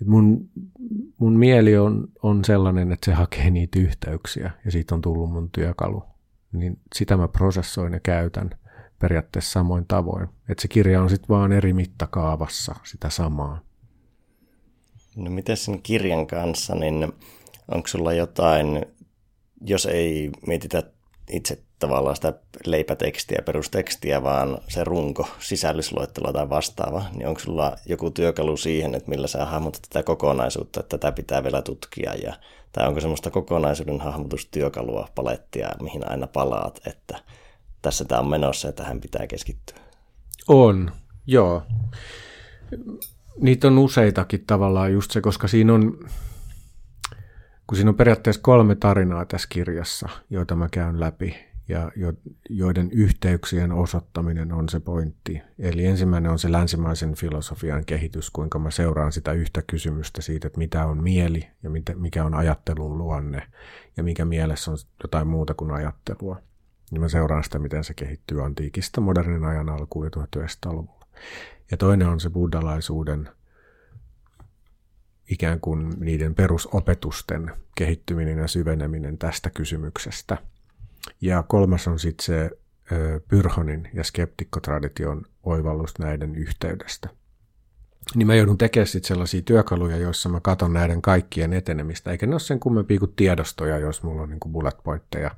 Et mun, mun mieli on, on sellainen, että se hakee niitä yhteyksiä ja siitä on tullut mun työkalu. Niin sitä mä prosessoin ja käytän periaatteessa samoin tavoin. Että se kirja on sitten vaan eri mittakaavassa sitä samaa.
No miten sen kirjan kanssa, niin onko sulla jotain, jos ei mietitä itse tavallaan sitä leipätekstiä, perustekstiä, vaan se runko, sisällysluettelo tai vastaava, niin onko sulla joku työkalu siihen, että millä sä hahmotat tätä kokonaisuutta, että tätä pitää vielä tutkia, ja, tai onko semmoista kokonaisuuden hahmotustyökalua, palettia, mihin aina palaat, että tässä tämä on menossa ja tähän pitää keskittyä?
On, joo. Niitä on useitakin tavallaan just se, koska siinä on, kun siinä on periaatteessa kolme tarinaa tässä kirjassa, joita mä käyn läpi, ja joiden yhteyksien osoittaminen on se pointti. Eli ensimmäinen on se länsimaisen filosofian kehitys, kuinka mä seuraan sitä yhtä kysymystä siitä, että mitä on mieli ja mikä on ajattelun luonne ja mikä mielessä on jotain muuta kuin ajattelua. Ja mä seuraan sitä, miten se kehittyy antiikista modernin ajan alkuun ja 1900-luvulla. Ja toinen on se buddhalaisuuden ikään kuin niiden perusopetusten kehittyminen ja syveneminen tästä kysymyksestä – ja kolmas on sitten se Pyrhonin ja skeptikkotradition oivallus näiden yhteydestä. Niin mä joudun tekemään sitten sellaisia työkaluja, joissa mä katson näiden kaikkien etenemistä, eikä ne ole sen kummempia kuin tiedostoja, jos mulla on niin bullet pointteja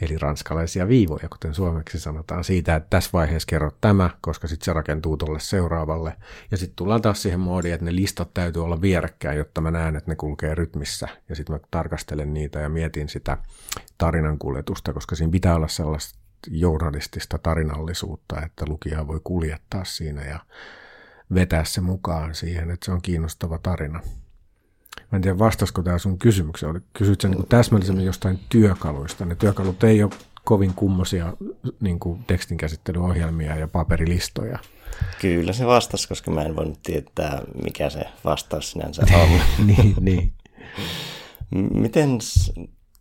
eli ranskalaisia viivoja, kuten suomeksi sanotaan, siitä, että tässä vaiheessa kerrot tämä, koska sitten se rakentuu tuolle seuraavalle. Ja sitten tullaan taas siihen moodiin, että ne listat täytyy olla vierekkäin, jotta mä näen, että ne kulkee rytmissä. Ja sitten mä tarkastelen niitä ja mietin sitä tarinan kuljetusta, koska siinä pitää olla sellaista journalistista tarinallisuutta, että lukija voi kuljettaa siinä ja vetää se mukaan siihen, että se on kiinnostava tarina. Mä en tiedä, vastasiko tämä sun kysymykseen. Oli, kysyt sen niin täsmällisemmin jostain työkaluista. Ne työkalut ei ole kovin kummosia niin kuin tekstinkäsittelyohjelmia ja paperilistoja.
Kyllä se vastasi, koska mä en voinut tietää, mikä se vastaus sinänsä <laughs> on.
niin, niin.
Miten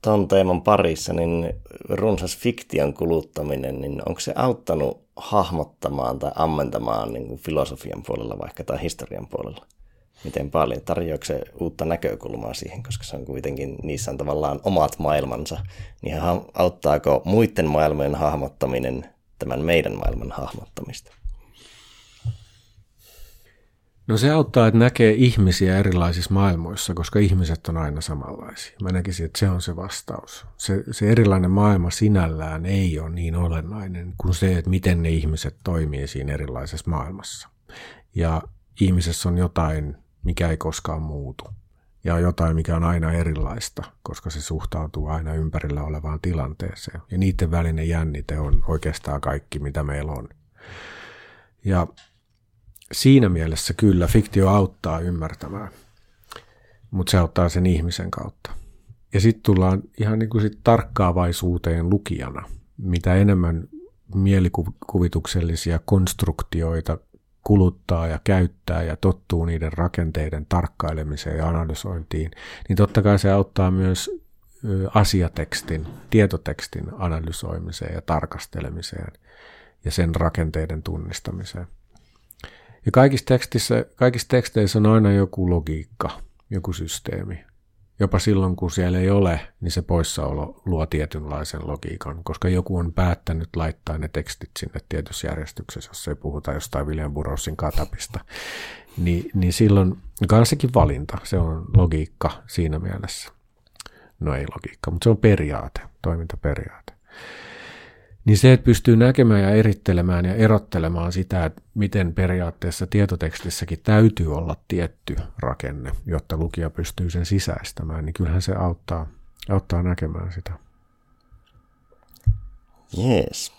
tuon teeman parissa, niin runsas fiktion kuluttaminen, niin onko se auttanut hahmottamaan tai ammentamaan niin kuin filosofian puolella vaikka tai historian puolella? Miten paljon, tarjoako se uutta näkökulmaa siihen, koska se on kuitenkin, niissä on tavallaan omat maailmansa, niin auttaako muiden maailmojen hahmottaminen tämän meidän maailman hahmottamista?
No se auttaa, että näkee ihmisiä erilaisissa maailmoissa, koska ihmiset on aina samanlaisia. Mä näkisin, että se on se vastaus. Se, se erilainen maailma sinällään ei ole niin olennainen kuin se, että miten ne ihmiset toimii siinä erilaisessa maailmassa. Ja ihmisessä on jotain mikä ei koskaan muutu. Ja jotain, mikä on aina erilaista, koska se suhtautuu aina ympärillä olevaan tilanteeseen. Ja niiden välinen jännite on oikeastaan kaikki, mitä meillä on. Ja siinä mielessä kyllä fiktio auttaa ymmärtämään, mutta se auttaa sen ihmisen kautta. Ja sitten tullaan ihan niin kuin sit tarkkaavaisuuteen lukijana. Mitä enemmän mielikuvituksellisia konstruktioita kuluttaa ja käyttää ja tottuu niiden rakenteiden tarkkailemiseen ja analysointiin, niin totta kai se auttaa myös asiatekstin, tietotekstin analysoimiseen ja tarkastelemiseen ja sen rakenteiden tunnistamiseen. Ja kaikissa, tekstissä, kaikissa teksteissä on aina joku logiikka, joku systeemi, Jopa silloin, kun siellä ei ole, niin se poissaolo luo tietynlaisen logiikan, koska joku on päättänyt laittaa ne tekstit sinne tietyssä järjestyksessä, jos ei puhuta jostain William Burroughsin katapista. Ni, niin silloin, kansakin valinta, se on logiikka siinä mielessä. No ei logiikka, mutta se on periaate, toimintaperiaate niin se, että pystyy näkemään ja erittelemään ja erottelemaan sitä, että miten periaatteessa tietotekstissäkin täytyy olla tietty rakenne, jotta lukija pystyy sen sisäistämään, niin kyllähän se auttaa, auttaa näkemään sitä.
Jees.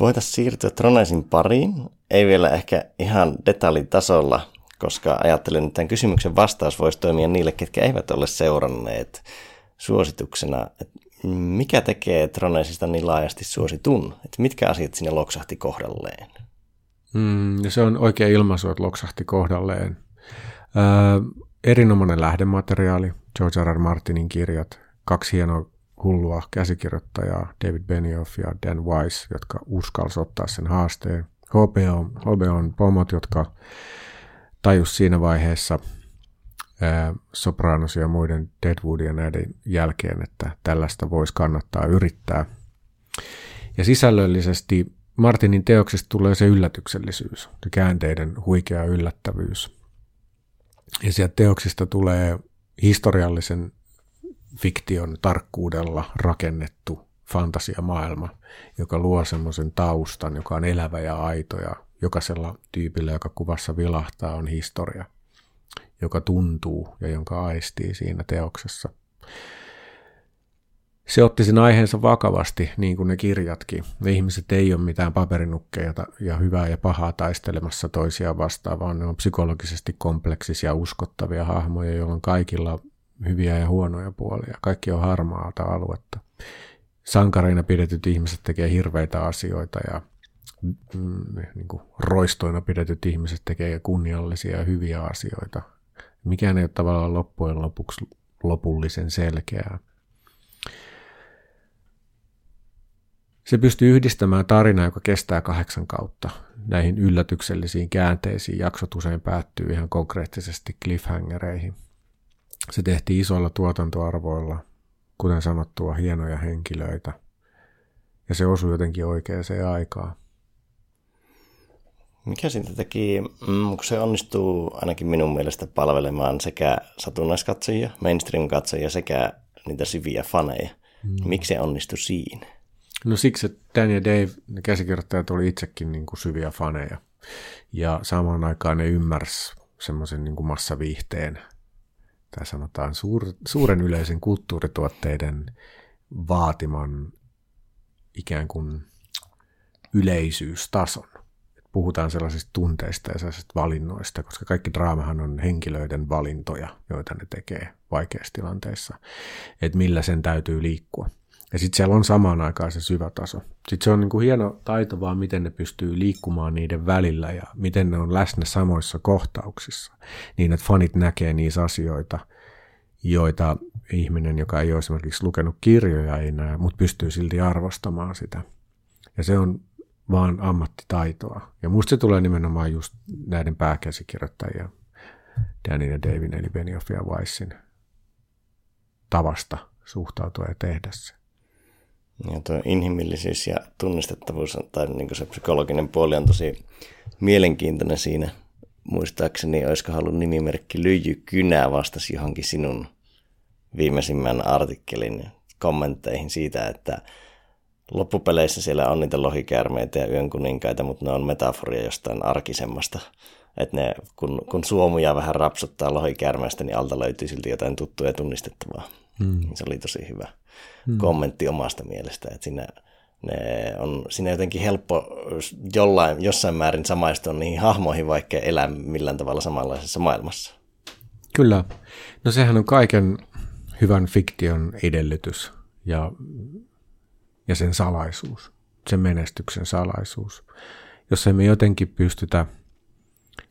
Voitaisiin siirtyä Tronaisin pariin. Ei vielä ehkä ihan detaljitasolla, koska ajattelen, että tämän kysymyksen vastaus voisi toimia niille, ketkä eivät ole seuranneet suosituksena, että mikä tekee Tronesista niin laajasti suositun? Että mitkä asiat sinne loksahti kohdalleen?
Mm, ja se on oikea ilmaisu, että loksahti kohdalleen. Ö, erinomainen lähdemateriaali, George R. R. Martinin kirjat, kaksi hienoa hullua käsikirjoittajaa, David Benioff ja Dan Weiss, jotka uskalsivat ottaa sen haasteen. HBO, on pomot, jotka tajus siinä vaiheessa, Sopranos ja muiden Deadwoodia näiden jälkeen, että tällaista voisi kannattaa yrittää. Ja sisällöllisesti Martinin teoksesta tulee se yllätyksellisyys, se käänteiden huikea yllättävyys. Ja sieltä teoksista tulee historiallisen fiktion tarkkuudella rakennettu fantasiamaailma, joka luo semmoisen taustan, joka on elävä ja aito ja jokaisella tyypillä, joka kuvassa vilahtaa, on historia, joka tuntuu ja jonka aistii siinä teoksessa. Se otti sen aiheensa vakavasti, niin kuin ne kirjatkin. Ne ihmiset ei ole mitään paperinukkeja ja hyvää ja pahaa taistelemassa toisiaan vastaan, vaan ne on psykologisesti kompleksisia, uskottavia hahmoja, joilla on kaikilla hyviä ja huonoja puolia. Kaikki on harmaata aluetta. Sankareina pidetyt ihmiset tekee hirveitä asioita ja niin kuin roistoina pidetyt ihmiset tekee kunniallisia ja hyviä asioita. Mikään ei ole tavallaan loppujen lopuksi lopullisen selkeää. Se pystyy yhdistämään tarinaa, joka kestää kahdeksan kautta näihin yllätyksellisiin käänteisiin. Jaksot usein päättyy ihan konkreettisesti cliffhangereihin. Se tehtiin isoilla tuotantoarvoilla, kuten sanottua, hienoja henkilöitä. Ja se osui jotenkin oikeaan aikaan.
Mikä siitä teki, mm, kun se onnistuu ainakin minun mielestä palvelemaan sekä satunnaiskatsojia, mainstream-katsojia sekä niitä syviä faneja. Mm. Miksi se onnistui siinä?
No siksi, että Dan ja Dave, ne käsikirjoittajat, oli itsekin niin kuin syviä faneja. Ja samaan aikaan ne ymmärsi semmoisen niin kuin massaviihteen, tai sanotaan suur, suuren yleisen kulttuurituotteiden vaatiman ikään kuin yleisyystason. Puhutaan sellaisista tunteista ja sellaisista valinnoista, koska kaikki draamahan on henkilöiden valintoja, joita ne tekee vaikeissa tilanteissa, että millä sen täytyy liikkua. Ja sitten siellä on samaan aikaan se syvä taso. Sitten se on niin kuin hieno taito vaan, miten ne pystyy liikkumaan niiden välillä ja miten ne on läsnä samoissa kohtauksissa. Niin, että fanit näkee niissä asioita, joita ihminen, joka ei ole esimerkiksi lukenut kirjoja, ei näe, mutta pystyy silti arvostamaan sitä. Ja se on vaan ammattitaitoa. Ja musta se tulee nimenomaan just näiden pääkäsikirjoittajien, Danin ja Davin, eli Benioff ja Weissin tavasta suhtautua ja tehdä se.
Ja tuo inhimillisyys ja tunnistettavuus tai niin se psykologinen puoli on tosi mielenkiintoinen siinä. Muistaakseni, olisiko halunnut nimimerkki Lyijy Kynä vastasi johonkin sinun viimeisimmän artikkelin kommentteihin siitä, että loppupeleissä siellä on niitä lohikäärmeitä ja yön kuninkaita, mutta ne on metaforia jostain arkisemmasta. Että ne, kun, kun suomuja vähän rapsuttaa lohikäärmeistä, niin alta löytyy silti jotain tuttua ja tunnistettavaa. Mm. Se oli tosi hyvä mm. kommentti omasta mielestä, että siinä, ne on, siinä jotenkin helppo jollain, jossain määrin samaistua niihin hahmoihin, vaikka elää millään tavalla samanlaisessa maailmassa.
Kyllä. No sehän on kaiken hyvän fiktion edellytys ja, ja sen salaisuus, sen menestyksen salaisuus. Jos emme jotenkin pystytä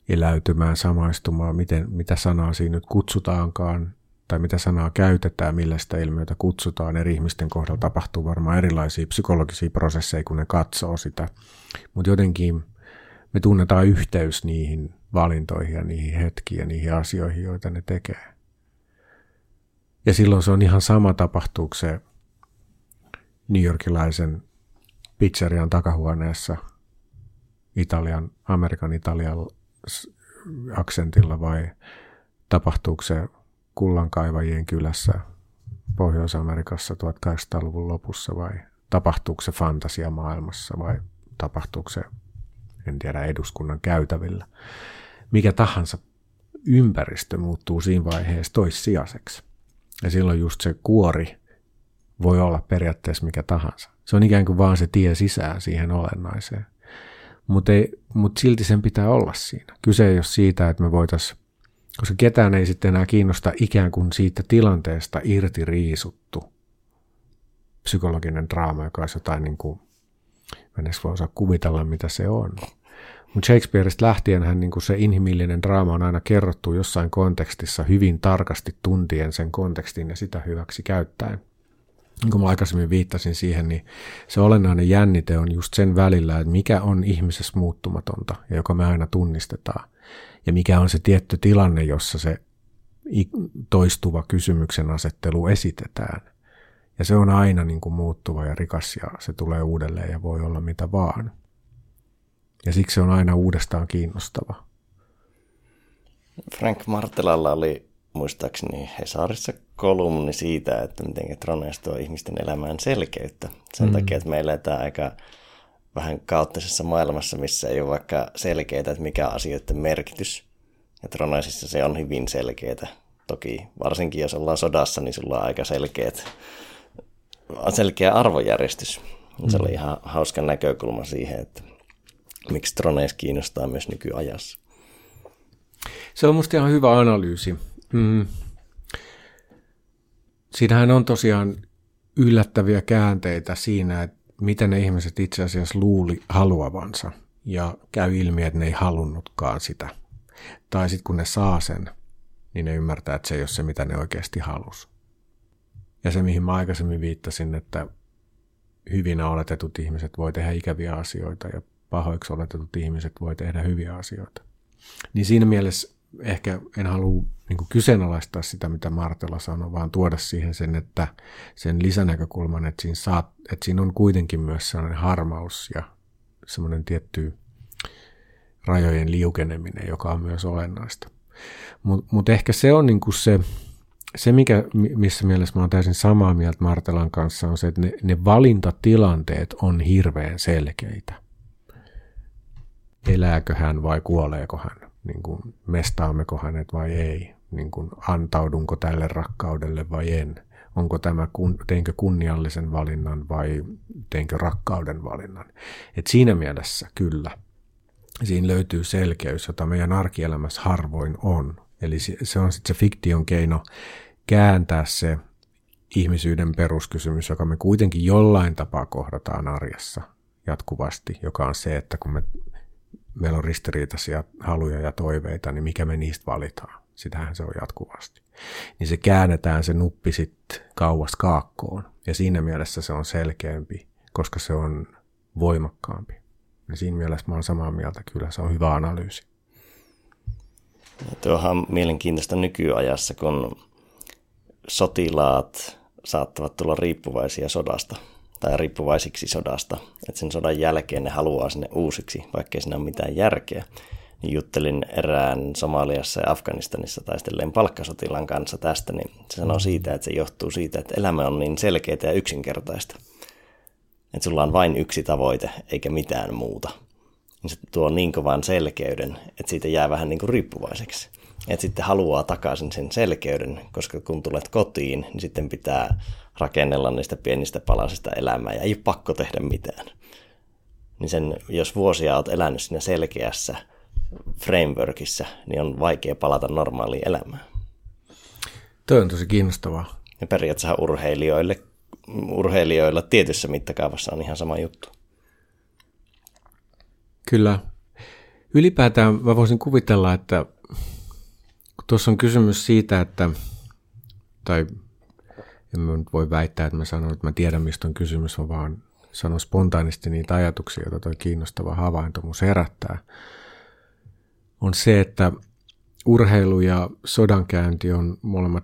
eläytymään, samaistumaan, miten, mitä sanaa siinä nyt kutsutaankaan, tai mitä sanaa käytetään, millä sitä ilmiötä kutsutaan. Eri ihmisten kohdalla tapahtuu varmaan erilaisia psykologisia prosesseja, kun ne katsoo sitä. Mutta jotenkin me tunnetaan yhteys niihin valintoihin ja niihin hetkiin ja niihin asioihin, joita ne tekee. Ja silloin se on ihan sama, tapahtuuko se New Yorkilaisen pizzerian takahuoneessa Italian, Amerikan Italian aksentilla vai tapahtuuko se kullankaivajien kylässä Pohjois-Amerikassa 1800-luvun lopussa vai tapahtuuko se fantasiamaailmassa vai tapahtuuko se, en tiedä, eduskunnan käytävillä. Mikä tahansa ympäristö muuttuu siinä vaiheessa toissijaiseksi. Ja silloin just se kuori voi olla periaatteessa mikä tahansa. Se on ikään kuin vaan se tie sisään siihen olennaiseen. Mutta mut silti sen pitää olla siinä. Kyse ei ole siitä, että me voitaisiin koska ketään ei sitten enää kiinnosta ikään kuin siitä tilanteesta irti riisuttu psykologinen draama, joka olisi jotain niin kuin, en edes voi osaa kuvitella, mitä se on. Mutta Shakespeareista lähtien hän, niin kuin se inhimillinen draama on aina kerrottu jossain kontekstissa hyvin tarkasti tuntien sen kontekstin ja sitä hyväksi käyttäen. Niin kuin mä aikaisemmin viittasin siihen, niin se olennainen jännite on just sen välillä, että mikä on ihmisessä muuttumatonta ja joka me aina tunnistetaan ja mikä on se tietty tilanne, jossa se toistuva kysymyksen asettelu esitetään. Ja se on aina niin kuin muuttuva ja rikas ja se tulee uudelleen ja voi olla mitä vaan. Ja siksi se on aina uudestaan kiinnostava.
Frank Martelalla oli muistaakseni Hesarissa kolumni siitä, että miten Troneus tuo ihmisten elämään selkeyttä. Sen mm. takia, että me eletään aika vähän kaoottisessa maailmassa, missä ei ole vaikka selkeää, että mikä on asioiden merkitys. Ja Troneisissa se on hyvin selkeää. Toki varsinkin jos ollaan sodassa, niin sulla on aika selkeät, selkeä arvojärjestys. Mm. Se oli mm. ihan hauska näkökulma siihen, että miksi Troneis kiinnostaa myös nykyajassa.
Se on musta ihan hyvä analyysi. Mm. Siinähän on tosiaan yllättäviä käänteitä siinä, että miten ne ihmiset itse asiassa luuli haluavansa ja käy ilmi, että ne ei halunnutkaan sitä. Tai sitten kun ne saa sen, niin ne ymmärtää, että se ei ole se, mitä ne oikeasti halus. Ja se, mihin mä aikaisemmin viittasin, että hyvin oletetut ihmiset voi tehdä ikäviä asioita ja pahoiksi oletetut ihmiset voi tehdä hyviä asioita. Niin siinä mielessä ehkä en halua niin kyseenalaistaa sitä, mitä Martela sanoi, vaan tuoda siihen sen, että sen lisänäkökulman, että siinä, saat, että siinä on kuitenkin myös sellainen harmaus ja semmoinen tietty rajojen liukeneminen, joka on myös olennaista. Mutta mut ehkä se on niin kuin se, se, mikä, missä mielessä mä oon täysin samaa mieltä Martelan kanssa, on se, että ne, ne valintatilanteet on hirveän selkeitä. Elääkö hän vai kuoleeko hän? Niin kuin, mestaammeko hänet vai ei? Niin kuin, antaudunko tälle rakkaudelle vai en? Onko tämä, teinkö kunniallisen valinnan vai teinkö rakkauden valinnan? Et siinä mielessä kyllä. Siinä löytyy selkeys, jota meidän arkielämässä harvoin on. Eli se on sitten se fiktion keino kääntää se ihmisyyden peruskysymys, joka me kuitenkin jollain tapaa kohdataan arjessa jatkuvasti, joka on se, että kun me, meillä on ristiriitaisia haluja ja toiveita, niin mikä me niistä valitaan. Sitähän se on jatkuvasti. Niin se käännetään se nuppi sitten kauas kaakkoon. Ja siinä mielessä se on selkeämpi, koska se on voimakkaampi. Ja siinä mielessä mä oon samaa mieltä, kyllä se on hyvä analyysi.
Tuohan on mielenkiintoista nykyajassa, kun sotilaat saattavat tulla riippuvaisia sodasta tai riippuvaisiksi sodasta. Että sen sodan jälkeen ne haluaa sinne uusiksi, vaikkei siinä ole mitään järkeä. Niin juttelin erään Somaliassa ja Afganistanissa taistelleen palkkasotilan kanssa tästä, niin se sanoo siitä, että se johtuu siitä, että elämä on niin selkeää ja yksinkertaista. Että sulla on vain yksi tavoite, eikä mitään muuta. Niin se tuo niin kovan selkeyden, että siitä jää vähän niin kuin riippuvaiseksi että sitten haluaa takaisin sen selkeyden, koska kun tulet kotiin, niin sitten pitää rakennella niistä pienistä palasista elämää ja ei ole pakko tehdä mitään. Niin sen, jos vuosia olet elänyt siinä selkeässä frameworkissa, niin on vaikea palata normaaliin elämään.
Tuo on tosi kiinnostavaa.
Ja periaatteessa urheilijoille, urheilijoilla tietyssä mittakaavassa on ihan sama juttu.
Kyllä. Ylipäätään mä voisin kuvitella, että Tuossa on kysymys siitä, että, tai en mä nyt voi väittää, että mä sanon, että mä tiedän, mistä on kysymys, vaan sanon spontaanisti niitä ajatuksia, joita tuo kiinnostava havainto mun herättää, on se, että urheilu ja sodankäynti on molemmat,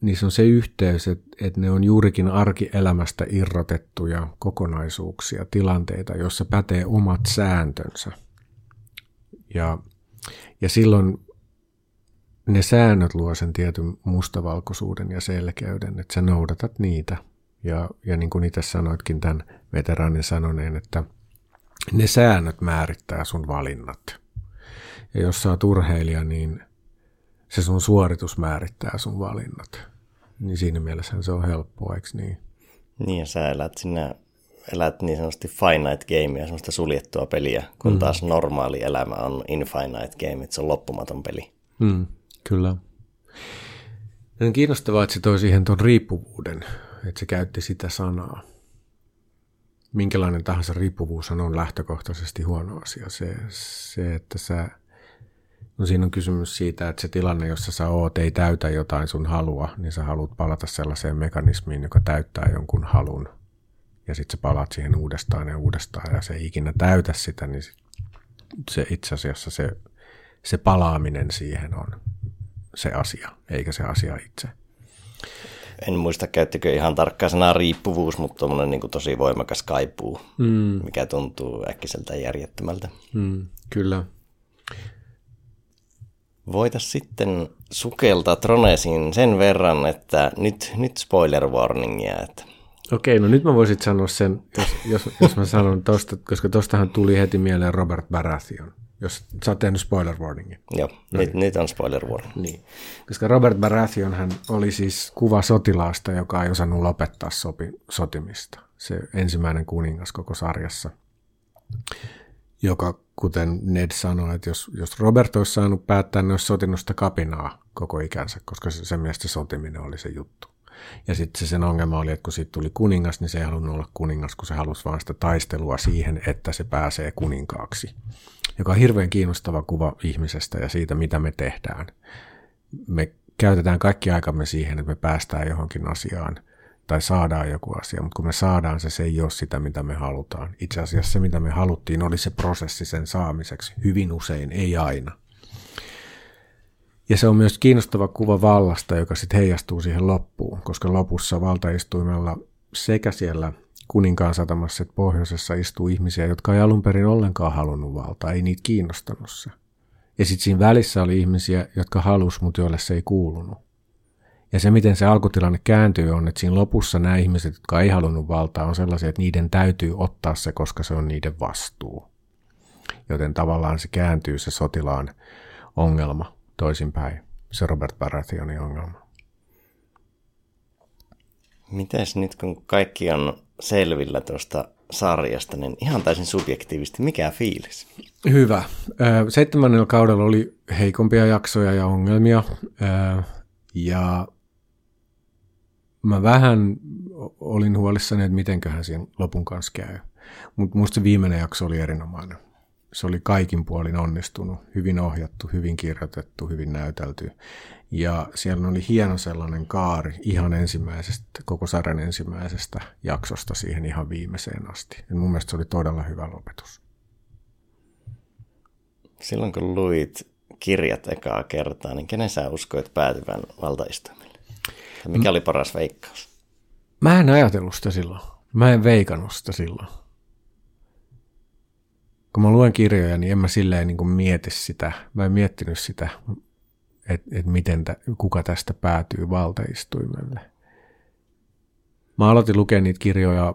niissä on se yhteys, että, että ne on juurikin arkielämästä irrotettuja kokonaisuuksia, tilanteita, joissa pätee omat sääntönsä. Ja, ja silloin ne säännöt luo sen tietyn mustavalkoisuuden ja selkeyden, että sä noudatat niitä. Ja, ja niin kuin itse sanoitkin tämän veteraanin sanoneen, että ne säännöt määrittää sun valinnat. Ja jos sä oot urheilija, niin se sun suoritus määrittää sun valinnat. Niin siinä mielessä se on helppoa, eikö niin?
Niin, ja sä elät sinä elät niin sanotusti finite gamea, semmoista suljettua peliä, kun mm. taas normaali elämä on infinite game, että se on loppumaton peli.
Mm. Kyllä. On kiinnostavaa, että se toi siihen tuon riippuvuuden, että se käytti sitä sanaa. Minkälainen tahansa riippuvuus on lähtökohtaisesti huono asia. Se, se että sä, no siinä on kysymys siitä, että se tilanne, jossa sä oot, ei täytä jotain sun halua, niin sä haluat palata sellaiseen mekanismiin, joka täyttää jonkun halun. Ja sitten sä palaat siihen uudestaan ja uudestaan ja se ei ikinä täytä sitä, niin se itse asiassa se, se palaaminen siihen on se asia, eikä se asia itse.
En muista, käyttikö ihan tarkkaan sanaa riippuvuus, mutta tuommoinen niin tosi voimakas kaipuu, mm. mikä tuntuu äkkiseltä järjettömältä.
Mm, kyllä.
Voitaisiin sitten sukeltaa Tronesiin sen verran, että nyt, nyt spoiler warningia. Että...
Okei, no nyt mä voisin sanoa sen, jos, jos, jos mä sanon tosta, koska tostahan tuli heti mieleen Robert Baratheon jos sä oot tehnyt spoiler warningin.
Joo, no niin. on spoiler warning.
Niin. Koska Robert Baratheon hän oli siis kuva sotilaasta, joka ei osannut lopettaa sopi, sotimista. Se ensimmäinen kuningas koko sarjassa, joka kuten Ned sanoi, että jos, jos Robert olisi saanut päättää, niin olisi sotinut sitä kapinaa koko ikänsä, koska se, sen mielestä sotiminen oli se juttu. Ja sitten se sen ongelma oli, että kun siitä tuli kuningas, niin se ei halunnut olla kuningas, kun se halusi vaan sitä taistelua siihen, että se pääsee kuninkaaksi joka on hirveän kiinnostava kuva ihmisestä ja siitä, mitä me tehdään. Me käytetään kaikki aikamme siihen, että me päästään johonkin asiaan tai saadaan joku asia, mutta kun me saadaan se, se ei ole sitä, mitä me halutaan. Itse asiassa se, mitä me haluttiin, oli se prosessi sen saamiseksi. Hyvin usein, ei aina. Ja se on myös kiinnostava kuva vallasta, joka sitten heijastuu siihen loppuun, koska lopussa valtaistuimella sekä siellä kuninkaan satamassa, että pohjoisessa istuu ihmisiä, jotka ei alun perin ollenkaan halunnut valtaa, ei niitä kiinnostanut se. Ja sitten siinä välissä oli ihmisiä, jotka halus, mutta joille se ei kuulunut. Ja se, miten se alkutilanne kääntyy, on, että siinä lopussa nämä ihmiset, jotka ei halunnut valtaa, on sellaisia, että niiden täytyy ottaa se, koska se on niiden vastuu. Joten tavallaan se kääntyy se sotilaan ongelma toisinpäin, se Robert Baratheonin ongelma.
Mites nyt, kun kaikki on selvillä tuosta sarjasta, niin ihan täysin subjektiivisesti, mikä fiilis?
Hyvä. Seitsemännellä kaudella oli heikompia jaksoja ja ongelmia, ja mä vähän olin huolissani, että mitenköhän siinä lopun kanssa käy. Mutta musta se viimeinen jakso oli erinomainen. Se oli kaikin puolin onnistunut, hyvin ohjattu, hyvin kirjoitettu, hyvin näytelty. Ja siellä oli hieno sellainen kaari ihan ensimmäisestä, koko sarjan ensimmäisestä jaksosta siihen ihan viimeiseen asti. Ja mun mielestä se oli todella hyvä lopetus.
Silloin kun luit kirjat ekaa kertaa, niin kenen sä uskoit päätyvän valtaistuimelle? Ja mikä M- oli paras veikkaus?
Mä en ajatellut sitä silloin. Mä en veikannut sitä silloin. Kun mä luen kirjoja, niin en mä silleen niin mieti sitä. Mä en miettinyt sitä että et miten tä, kuka tästä päätyy valtaistuimelle. Mä aloitin lukea niitä kirjoja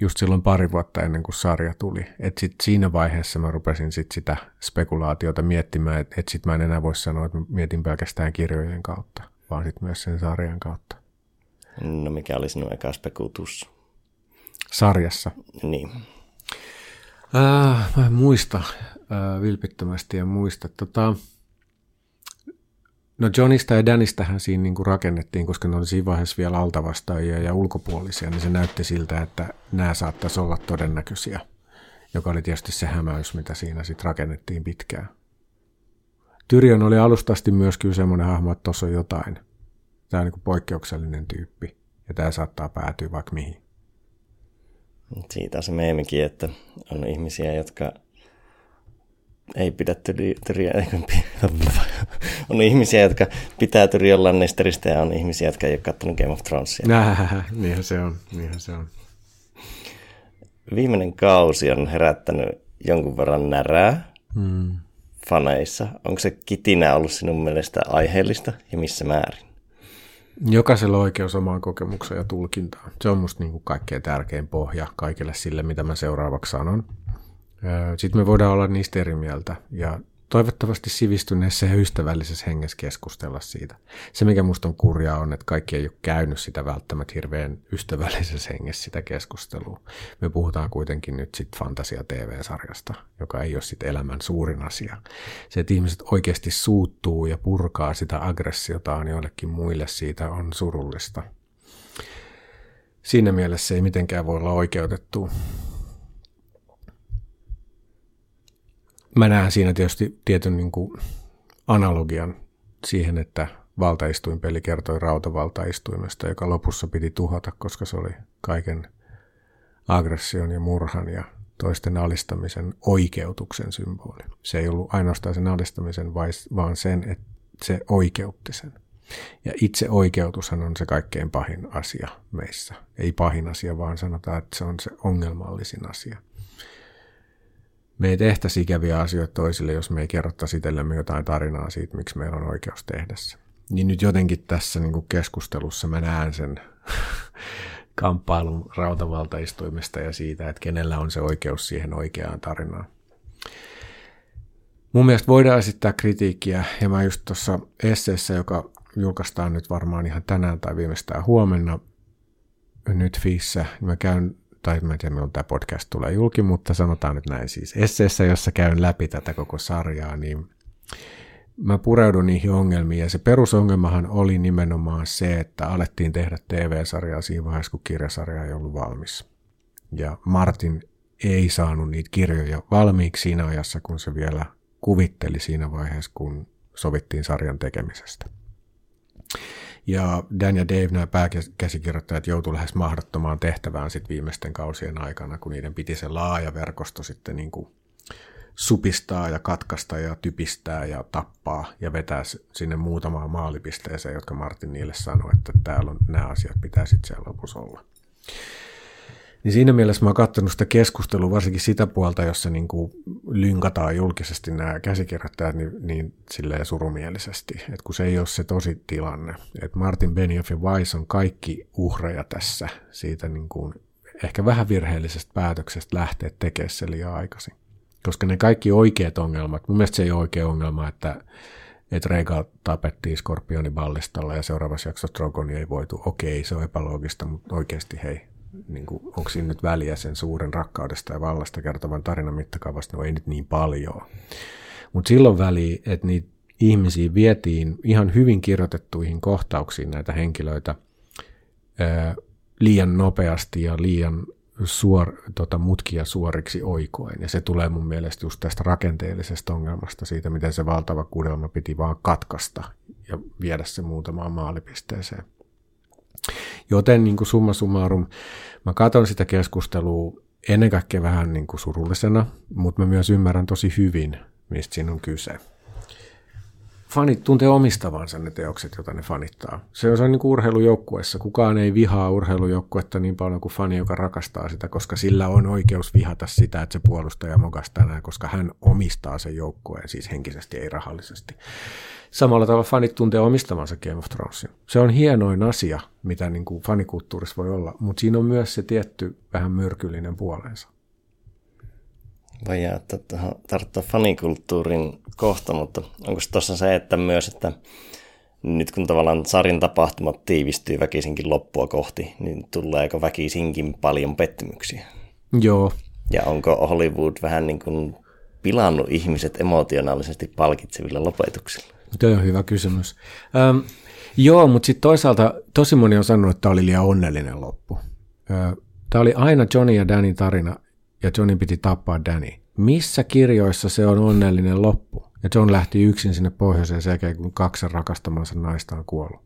just silloin pari vuotta ennen kuin sarja tuli. Et sit siinä vaiheessa mä rupesin sit sitä spekulaatiota miettimään, että et sit mä en enää voi sanoa, että mietin pelkästään kirjojen kautta, vaan sit myös sen sarjan kautta.
No mikä oli sinun eka spekutus?
Sarjassa?
Niin.
Äh, mä en muista äh, vilpittömästi ja muista. Tota, No Johnista ja Danistähän siinä niin kuin rakennettiin, koska ne oli siinä vaiheessa vielä altavastaajia ja ulkopuolisia, niin se näytti siltä, että nämä saattaisi olla todennäköisiä, joka oli tietysti se hämäys, mitä siinä sitten rakennettiin pitkään. Tyrion oli alustasti myös kyllä semmoinen hahmo, että tuossa on jotain. Tämä on niin poikkeuksellinen tyyppi, ja tämä saattaa päätyä vaikka mihin.
Siitä on se meemikin, että on ihmisiä, jotka ei pidä Tyrion, <laughs> on ihmisiä, jotka pitää Tyrion Lannisterista ja on ihmisiä, jotka ei ole katsonut Game of Thronesia. <laughs>
Niinhän se on, niinhän se on.
Viimeinen kausi on herättänyt jonkun verran närää hmm. faneissa. Onko se kitinä ollut sinun mielestä aiheellista ja missä määrin?
Jokaisella on oikeus omaan kokemukseen ja tulkintaan. Se on musta niin kuin kaikkein tärkein pohja kaikille sille, mitä mä seuraavaksi sanon. Sitten me voidaan olla niistä eri mieltä ja toivottavasti sivistyneessä ja ystävällisessä hengessä keskustella siitä. Se, mikä musta on kurjaa, on, että kaikki ei ole käynyt sitä välttämättä hirveän ystävällisessä hengessä sitä keskustelua. Me puhutaan kuitenkin nyt sitten Fantasia TV-sarjasta, joka ei ole sitten elämän suurin asia. Se, että ihmiset oikeasti suuttuu ja purkaa sitä aggressiotaan jollekin muille, siitä on surullista. Siinä mielessä se ei mitenkään voi olla oikeutettu mä näen siinä tietysti tietyn niin kuin analogian siihen, että valtaistuinpeli kertoi rautavaltaistuimesta, joka lopussa piti tuhota, koska se oli kaiken aggression ja murhan ja toisten alistamisen oikeutuksen symboli. Se ei ollut ainoastaan sen alistamisen, vaan sen, että se oikeutti sen. Ja itse oikeutushan on se kaikkein pahin asia meissä. Ei pahin asia, vaan sanotaan, että se on se ongelmallisin asia. Me ei tehtäisi ikäviä asioita toisille, jos me ei kerrottaisi itsellemme jotain tarinaa siitä, miksi meillä on oikeus tehdä se. Niin nyt jotenkin tässä niin kuin keskustelussa mä näen sen <laughs> kamppailun rautavaltaistuimesta ja siitä, että kenellä on se oikeus siihen oikeaan tarinaan. Mun mielestä voidaan esittää kritiikkiä, ja mä just tuossa esseessä, joka julkaistaan nyt varmaan ihan tänään tai viimeistään huomenna nyt Fiissä, niin mä käyn, tai mä en tiedä milloin tämä podcast tulee julki, mutta sanotaan nyt näin siis esseessä, jossa käyn läpi tätä koko sarjaa, niin mä pureudun niihin ongelmiin, ja se perusongelmahan oli nimenomaan se, että alettiin tehdä TV-sarjaa siinä vaiheessa, kun kirjasarja ei ollut valmis. Ja Martin ei saanut niitä kirjoja valmiiksi siinä ajassa, kun se vielä kuvitteli siinä vaiheessa, kun sovittiin sarjan tekemisestä. Ja Dan ja Dave, nämä pääkäsikirjoittajat, joutuivat lähes mahdottomaan tehtävään sit viimeisten kausien aikana, kun niiden piti se laaja verkosto sitten niin kuin supistaa ja katkasta ja typistää ja tappaa ja vetää sinne muutamaan maalipisteeseen, jotka Martin niille sanoi, että täällä on nämä asiat pitää sitten siellä lopussa olla. Niin siinä mielessä mä oon katsonut sitä keskustelua, varsinkin sitä puolta, jossa niin kuin lynkataan julkisesti nämä käsikirjoittajat niin, niin silleen surumielisesti, että kun se ei ole se tosi tilanne. Että Martin Benioff ja Weiss on kaikki uhreja tässä siitä niin kuin ehkä vähän virheellisestä päätöksestä lähteä tekemään se liian aikaisin. Koska ne kaikki oikeat ongelmat, mun mielestä se ei ole oikea ongelma, että että Regal tapettiin skorpioniballistalla ja seuraavassa jaksossa Drogoni ei voitu. Okei, se on epäloogista, mutta oikeasti hei, niin kuin, onko siinä nyt väliä sen suuren rakkaudesta ja vallasta kertovan tarinan mittakaavasta, no ei nyt niin paljon. Mutta silloin väliä, että niitä ihmisiä vietiin ihan hyvin kirjoitettuihin kohtauksiin näitä henkilöitä ää, liian nopeasti ja liian suor, tota, mutkia suoriksi oikoen. Ja se tulee mun mielestä just tästä rakenteellisesta ongelmasta, siitä miten se valtava kudelma piti vaan katkaista ja viedä se muutamaan maalipisteeseen. Joten niin kuin summa summarum, mä katson sitä keskustelua ennen kaikkea vähän niin kuin surullisena, mutta mä myös ymmärrän tosi hyvin, mistä siinä on kyse. Fanit tuntee omistavansa ne teokset, joita ne fanittaa. Se on niin kuin urheilujoukkuessa. Kukaan ei vihaa urheilujoukkuetta niin paljon kuin fani, joka rakastaa sitä, koska sillä on oikeus vihata sitä, että se puolustaja mokastaa näin, koska hän omistaa sen joukkueen, siis henkisesti, ei rahallisesti. Samalla tavalla fanit tuntee omistavansa Game of Thronesin. Se on hienoin asia, mitä niin kuin fanikulttuurissa voi olla, mutta siinä on myös se tietty vähän myrkyllinen puolensa.
Voi että tarttua fanikulttuurin kohta, mutta onko se tuossa se, että myös, että nyt kun tavallaan sarin tapahtumat tiivistyy väkisinkin loppua kohti, niin tuleeko väkisinkin paljon pettymyksiä?
Joo.
Ja onko Hollywood vähän niin kuin pilannut ihmiset emotionaalisesti palkitsevilla lopetuksilla?
Tuo on hyvä kysymys. Ähm, joo, mutta sitten toisaalta tosi moni on sanonut, että tämä oli liian onnellinen loppu. Tämä oli aina Johnny ja Danin tarina, ja Johnny piti tappaa Danny. Missä kirjoissa se on onnellinen loppu? Ja John lähti yksin sinne pohjoiseen sekä kun kaksi rakastamansa naista on kuollut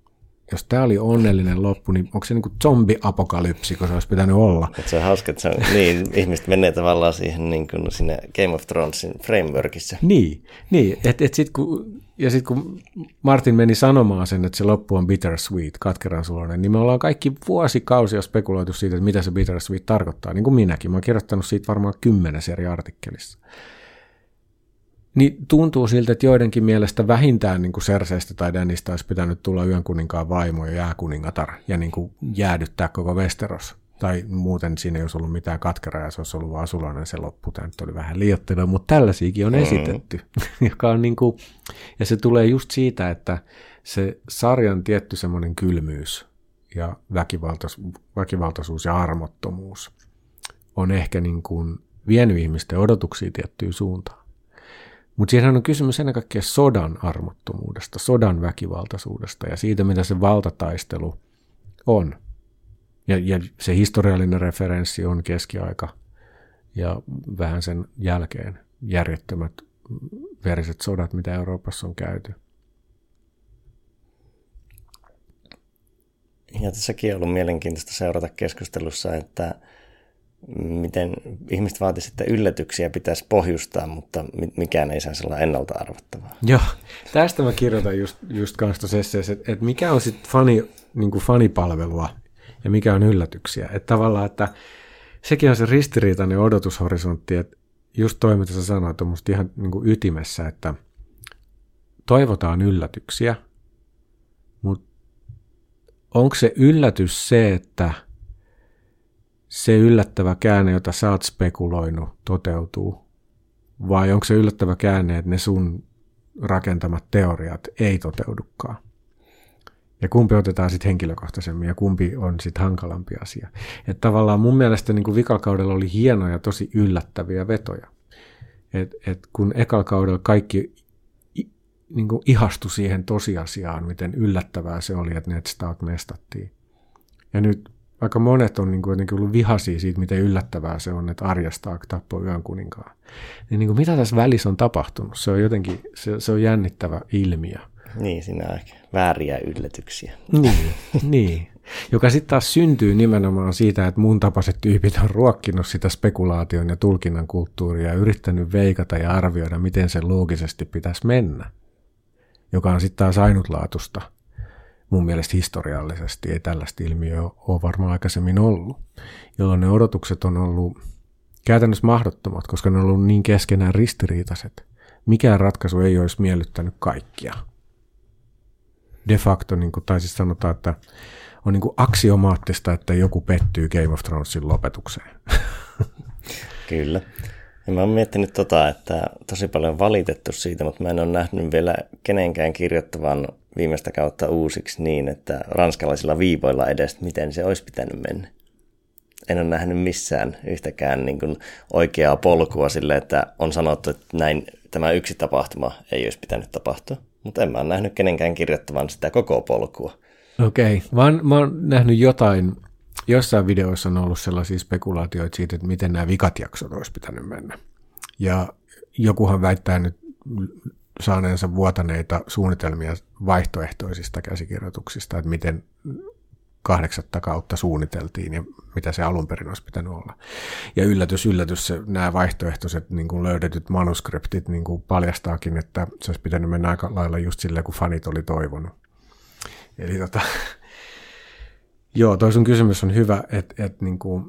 jos tämä oli onnellinen loppu, niin onko se niin zombi-apokalypsi, kun se olisi pitänyt olla?
Et se on hauska, että se on, niin, ihmiset menee tavallaan siihen niin kuin siinä Game of Thronesin frameworkissa.
Niin, niin et, et sit kun, ja sitten kun Martin meni sanomaan sen, että se loppu on bittersweet, katkeran sulonen, niin me ollaan kaikki vuosikausia spekuloitu siitä, että mitä se bittersweet tarkoittaa, niin kuin minäkin. Mä oon kirjoittanut siitä varmaan kymmenes eri artikkelissa niin tuntuu siltä, että joidenkin mielestä vähintään niin kuin Serseistä tai Danista olisi pitänyt tulla yön kuninkaan vaimo ja jääkuningatar ja niin kuin jäädyttää koko Westeros. Tai muuten siinä ei olisi ollut mitään katkeraa ja se olisi ollut vaan sulainen se loppu. Tämä nyt oli vähän liioittelua, mutta tällaisiakin on mm. esitetty. <laughs> Joka on niin kuin, ja se tulee just siitä, että se sarjan tietty semmoinen kylmyys ja väkivaltais, väkivaltaisuus ja armottomuus on ehkä niin kuin vienyt ihmisten odotuksia tiettyyn suuntaan. Mutta siinähän on kysymys ennen kaikkea sodan armottomuudesta, sodan väkivaltaisuudesta ja siitä, mitä se valtataistelu on. Ja, ja se historiallinen referenssi on keskiaika ja vähän sen jälkeen järjettömät veriset sodat, mitä Euroopassa on käyty.
Ja tässäkin on ollut mielenkiintoista seurata keskustelussa, että miten ihmiset vaatisivat, että yllätyksiä pitäisi pohjustaa, mutta mikään ei saisi olla ennalta arvattavaa.
Joo, tästä mä kirjoitan just, just kanssa tuossa että, että mikä on sitten fani, niin fanipalvelua ja mikä on yllätyksiä. Että tavallaan, että sekin on se ristiriitainen odotushorisontti, että just toi, mitä sä sanoit, on musta ihan niin kuin ytimessä, että toivotaan yllätyksiä, mutta onko se yllätys se, että se yllättävä käänne, jota sä oot spekuloinut, toteutuu? Vai onko se yllättävä käänne, että ne sun rakentamat teoriat ei toteudukaan? Ja kumpi otetaan sitten henkilökohtaisemmin ja kumpi on sitten hankalampi asia. Että tavallaan mun mielestä niin vikakaudella oli hienoja, tosi yllättäviä vetoja. Et, et kun ekalla kaikki niin kuin ihastu siihen tosiasiaan, miten yllättävää se oli, että Ned Stark mestattiin. Ja nyt aika monet on niin kuin jotenkin ollut vihaisia siitä, miten yllättävää se on, että Arya Stark tappoi yön kuninkaan. Niin, niin kuin mitä tässä välissä on tapahtunut? Se on jotenkin, se, se on jännittävä ilmiö.
Niin, siinä on ehkä vääriä yllätyksiä.
Niin, niin. joka sitten taas syntyy nimenomaan siitä, että mun tapaiset tyypit on ruokkinut sitä spekulaation ja tulkinnan kulttuuria ja yrittänyt veikata ja arvioida, miten se loogisesti pitäisi mennä, joka on sitten taas ainutlaatusta mun mielestä historiallisesti. Ei tällaista ilmiöä ole varmaan aikaisemmin ollut, jolloin ne odotukset on ollut käytännössä mahdottomat, koska ne on ollut niin keskenään ristiriitaiset. Mikään ratkaisu ei olisi miellyttänyt kaikkia de facto, niin kuin, tai siis sanotaan, että on niin kuin aksiomaattista, että joku pettyy Game of Thronesin lopetukseen.
Kyllä. Ja mä oon miettinyt tota, että tosi paljon valitettu siitä, mutta mä en ole nähnyt vielä kenenkään kirjoittavan viimeistä kautta uusiksi niin, että ranskalaisilla viivoilla edes, miten se olisi pitänyt mennä. En ole nähnyt missään yhtäkään niin kuin oikeaa polkua sille, että on sanottu, että näin tämä yksi tapahtuma ei olisi pitänyt tapahtua mutta en mä ole nähnyt kenenkään kirjoittavan sitä koko polkua.
Okei, okay. vaan mä oon nähnyt jotain, jossain videoissa on ollut sellaisia spekulaatioita siitä, että miten nämä vikat jaksot olisi pitänyt mennä. Ja jokuhan väittää nyt saaneensa vuotaneita suunnitelmia vaihtoehtoisista käsikirjoituksista, että miten kahdeksatta kautta suunniteltiin ja mitä se alun perin olisi pitänyt olla. Ja yllätys, yllätys, se, nämä vaihtoehtoiset niin kuin löydetyt manuskriptit niin kuin paljastaakin, että se olisi pitänyt mennä aika lailla just silleen, kun fanit oli toivonut. Eli tota, <laughs> joo, toi sun kysymys on hyvä, että, että niin kuin,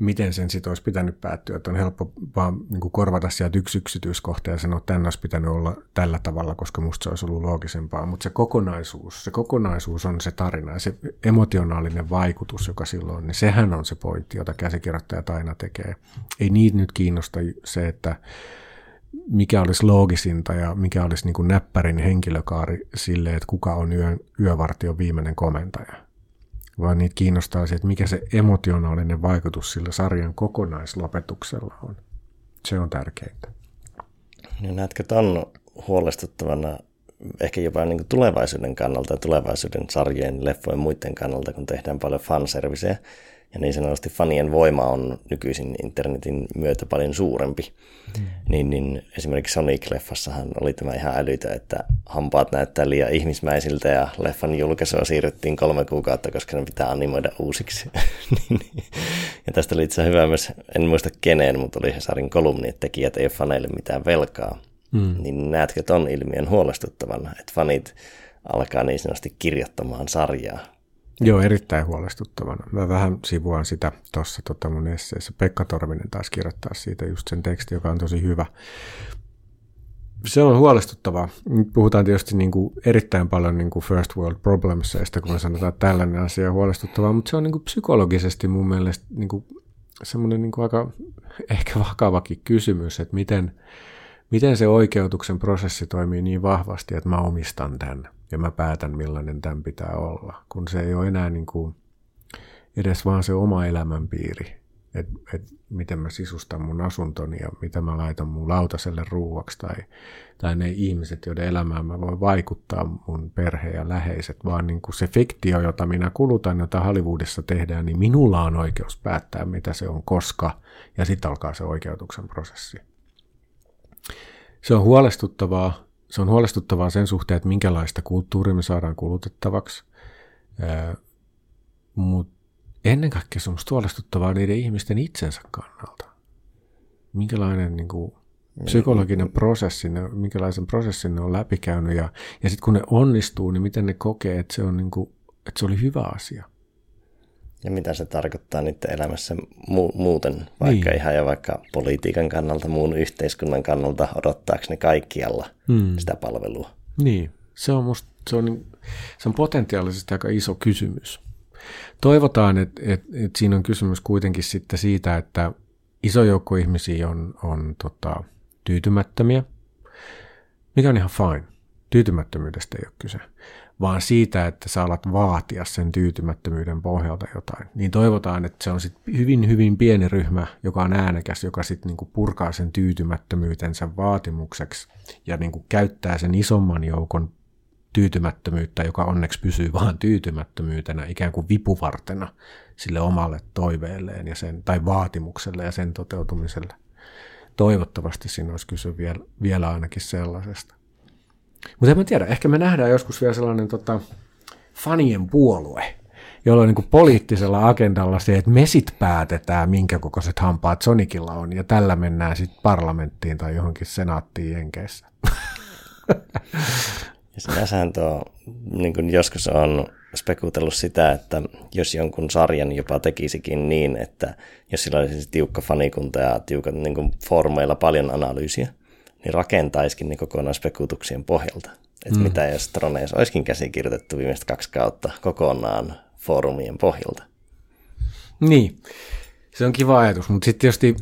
miten sen sitten olisi pitänyt päättyä. Että on helppo vaan niin kuin korvata sieltä yksi yksityiskohta ja sanoa, että tämän olisi pitänyt olla tällä tavalla, koska musta se olisi ollut loogisempaa. Mutta se kokonaisuus, se kokonaisuus on se tarina ja se emotionaalinen vaikutus, joka silloin on, niin sehän on se pointti, jota käsikirjoittajat aina tekee. Ei niitä nyt kiinnosta se, että mikä olisi loogisinta ja mikä olisi niin kuin näppärin henkilökaari sille, että kuka on yö, yövartion viimeinen komentaja vaan niitä kiinnostaa se, että mikä se emotionaalinen vaikutus sillä sarjan kokonaislopetuksella on. Se on tärkeintä.
Ja näetkö ton huolestuttavana ehkä jopa niin tulevaisuuden kannalta, tulevaisuuden sarjojen, leffojen muiden kannalta, kun tehdään paljon fanserviceä, ja niin sanotusti fanien voima on nykyisin internetin myötä paljon suurempi. Mm. Niin, niin esimerkiksi Sonic-leffassahan oli tämä ihan älytä, että hampaat näyttää liian ihmismäisiltä ja leffan julkaisua siirryttiin kolme kuukautta, koska ne pitää animoida uusiksi. <laughs> Niin, niin. ja tästä oli itse hyvä myös, en muista keneen, mutta oli Hesarin kolumni, että tekijät ei ole faneille mitään velkaa. Mm. Niin näetkö ton ilmiön huolestuttavana, että fanit alkaa niin sanotusti kirjoittamaan sarjaa
Joo, erittäin huolestuttavana. Mä vähän sivuan sitä tuossa tota mun esseessä. Pekka Torvinen taas kirjoittaa siitä just sen teksti, joka on tosi hyvä. Se on huolestuttavaa. Nyt puhutaan tietysti niin kuin erittäin paljon niin kuin first world problems, kun sanotaan, että tällainen asia on huolestuttavaa, mutta se on niin kuin psykologisesti mun mielestä niin kuin semmoinen niin kuin aika ehkä vakavakin kysymys, että miten, miten se oikeutuksen prosessi toimii niin vahvasti, että mä omistan tämän ja mä päätän millainen tämän pitää olla, kun se ei ole enää niin kuin edes vaan se oma elämänpiiri, että et miten mä sisustan mun asuntoni ja mitä mä laitan mun lautaselle ruuaksi tai, tai ne ihmiset, joiden elämään mä voin vaikuttaa, mun perhe ja läheiset, vaan niin kuin se fiktio, jota minä kulutan, jota Hollywoodissa tehdään, niin minulla on oikeus päättää, mitä se on, koska, ja sitten alkaa se oikeutuksen prosessi. Se on huolestuttavaa, se on huolestuttavaa sen suhteen, että minkälaista kulttuuria me saadaan kulutettavaksi, mutta ennen kaikkea se on huolestuttavaa niiden ihmisten itsensä kannalta. Minkälainen niin kuin, psykologinen prosessi, ne, minkälaisen prosessin ne on läpikäynyt ja, ja sitten kun ne onnistuu, niin miten ne kokee, että se, on niin kuin, että se oli hyvä asia.
Ja mitä se tarkoittaa niiden elämässä mu- muuten, vaikka niin. ihan jo vaikka politiikan kannalta, muun yhteiskunnan kannalta, odottaako ne kaikkialla hmm. sitä palvelua?
Niin, se on, musta, se, on, se on potentiaalisesti aika iso kysymys. Toivotaan, että, että, että siinä on kysymys kuitenkin sitten siitä, että iso joukko ihmisiä on, on tota, tyytymättömiä, mikä on ihan fine. Tyytymättömyydestä ei ole kyse, vaan siitä, että sä alat vaatia sen tyytymättömyyden pohjalta jotain. Niin toivotaan, että se on sit hyvin, hyvin pieni ryhmä, joka on äänekäs, joka sitten niinku purkaa sen tyytymättömyytensä vaatimukseksi ja niinku käyttää sen isomman joukon tyytymättömyyttä, joka onneksi pysyy vaan tyytymättömyytenä ikään kuin vipuvartena sille omalle toiveelleen ja sen, tai vaatimukselle ja sen toteutumiselle. Toivottavasti siinä olisi kyse vielä, vielä ainakin sellaisesta. Mutta en mä tiedä, ehkä me nähdään joskus vielä sellainen tota, fanien puolue, jolloin niin poliittisella agendalla se, että me sit päätetään, minkä kokoiset hampaat Sonicilla on, ja tällä mennään sitten parlamenttiin tai johonkin senaattiin Jenkeissä. <laughs>
Sinänsähän tuo, niin kuin joskus on spekutellut sitä, että jos jonkun sarjan jopa tekisikin niin, että jos sillä olisi tiukka fanikunta ja tiukat niin formeilla paljon analyysiä, niin rakentaisikin ne kokonaan spekutuksien pohjalta. Että mm. mitä jos Troneissa olisikin käsikirjoitettu viimeiset kaksi kautta kokonaan foorumien pohjalta.
Niin, se on kiva ajatus, mutta sitten tietysti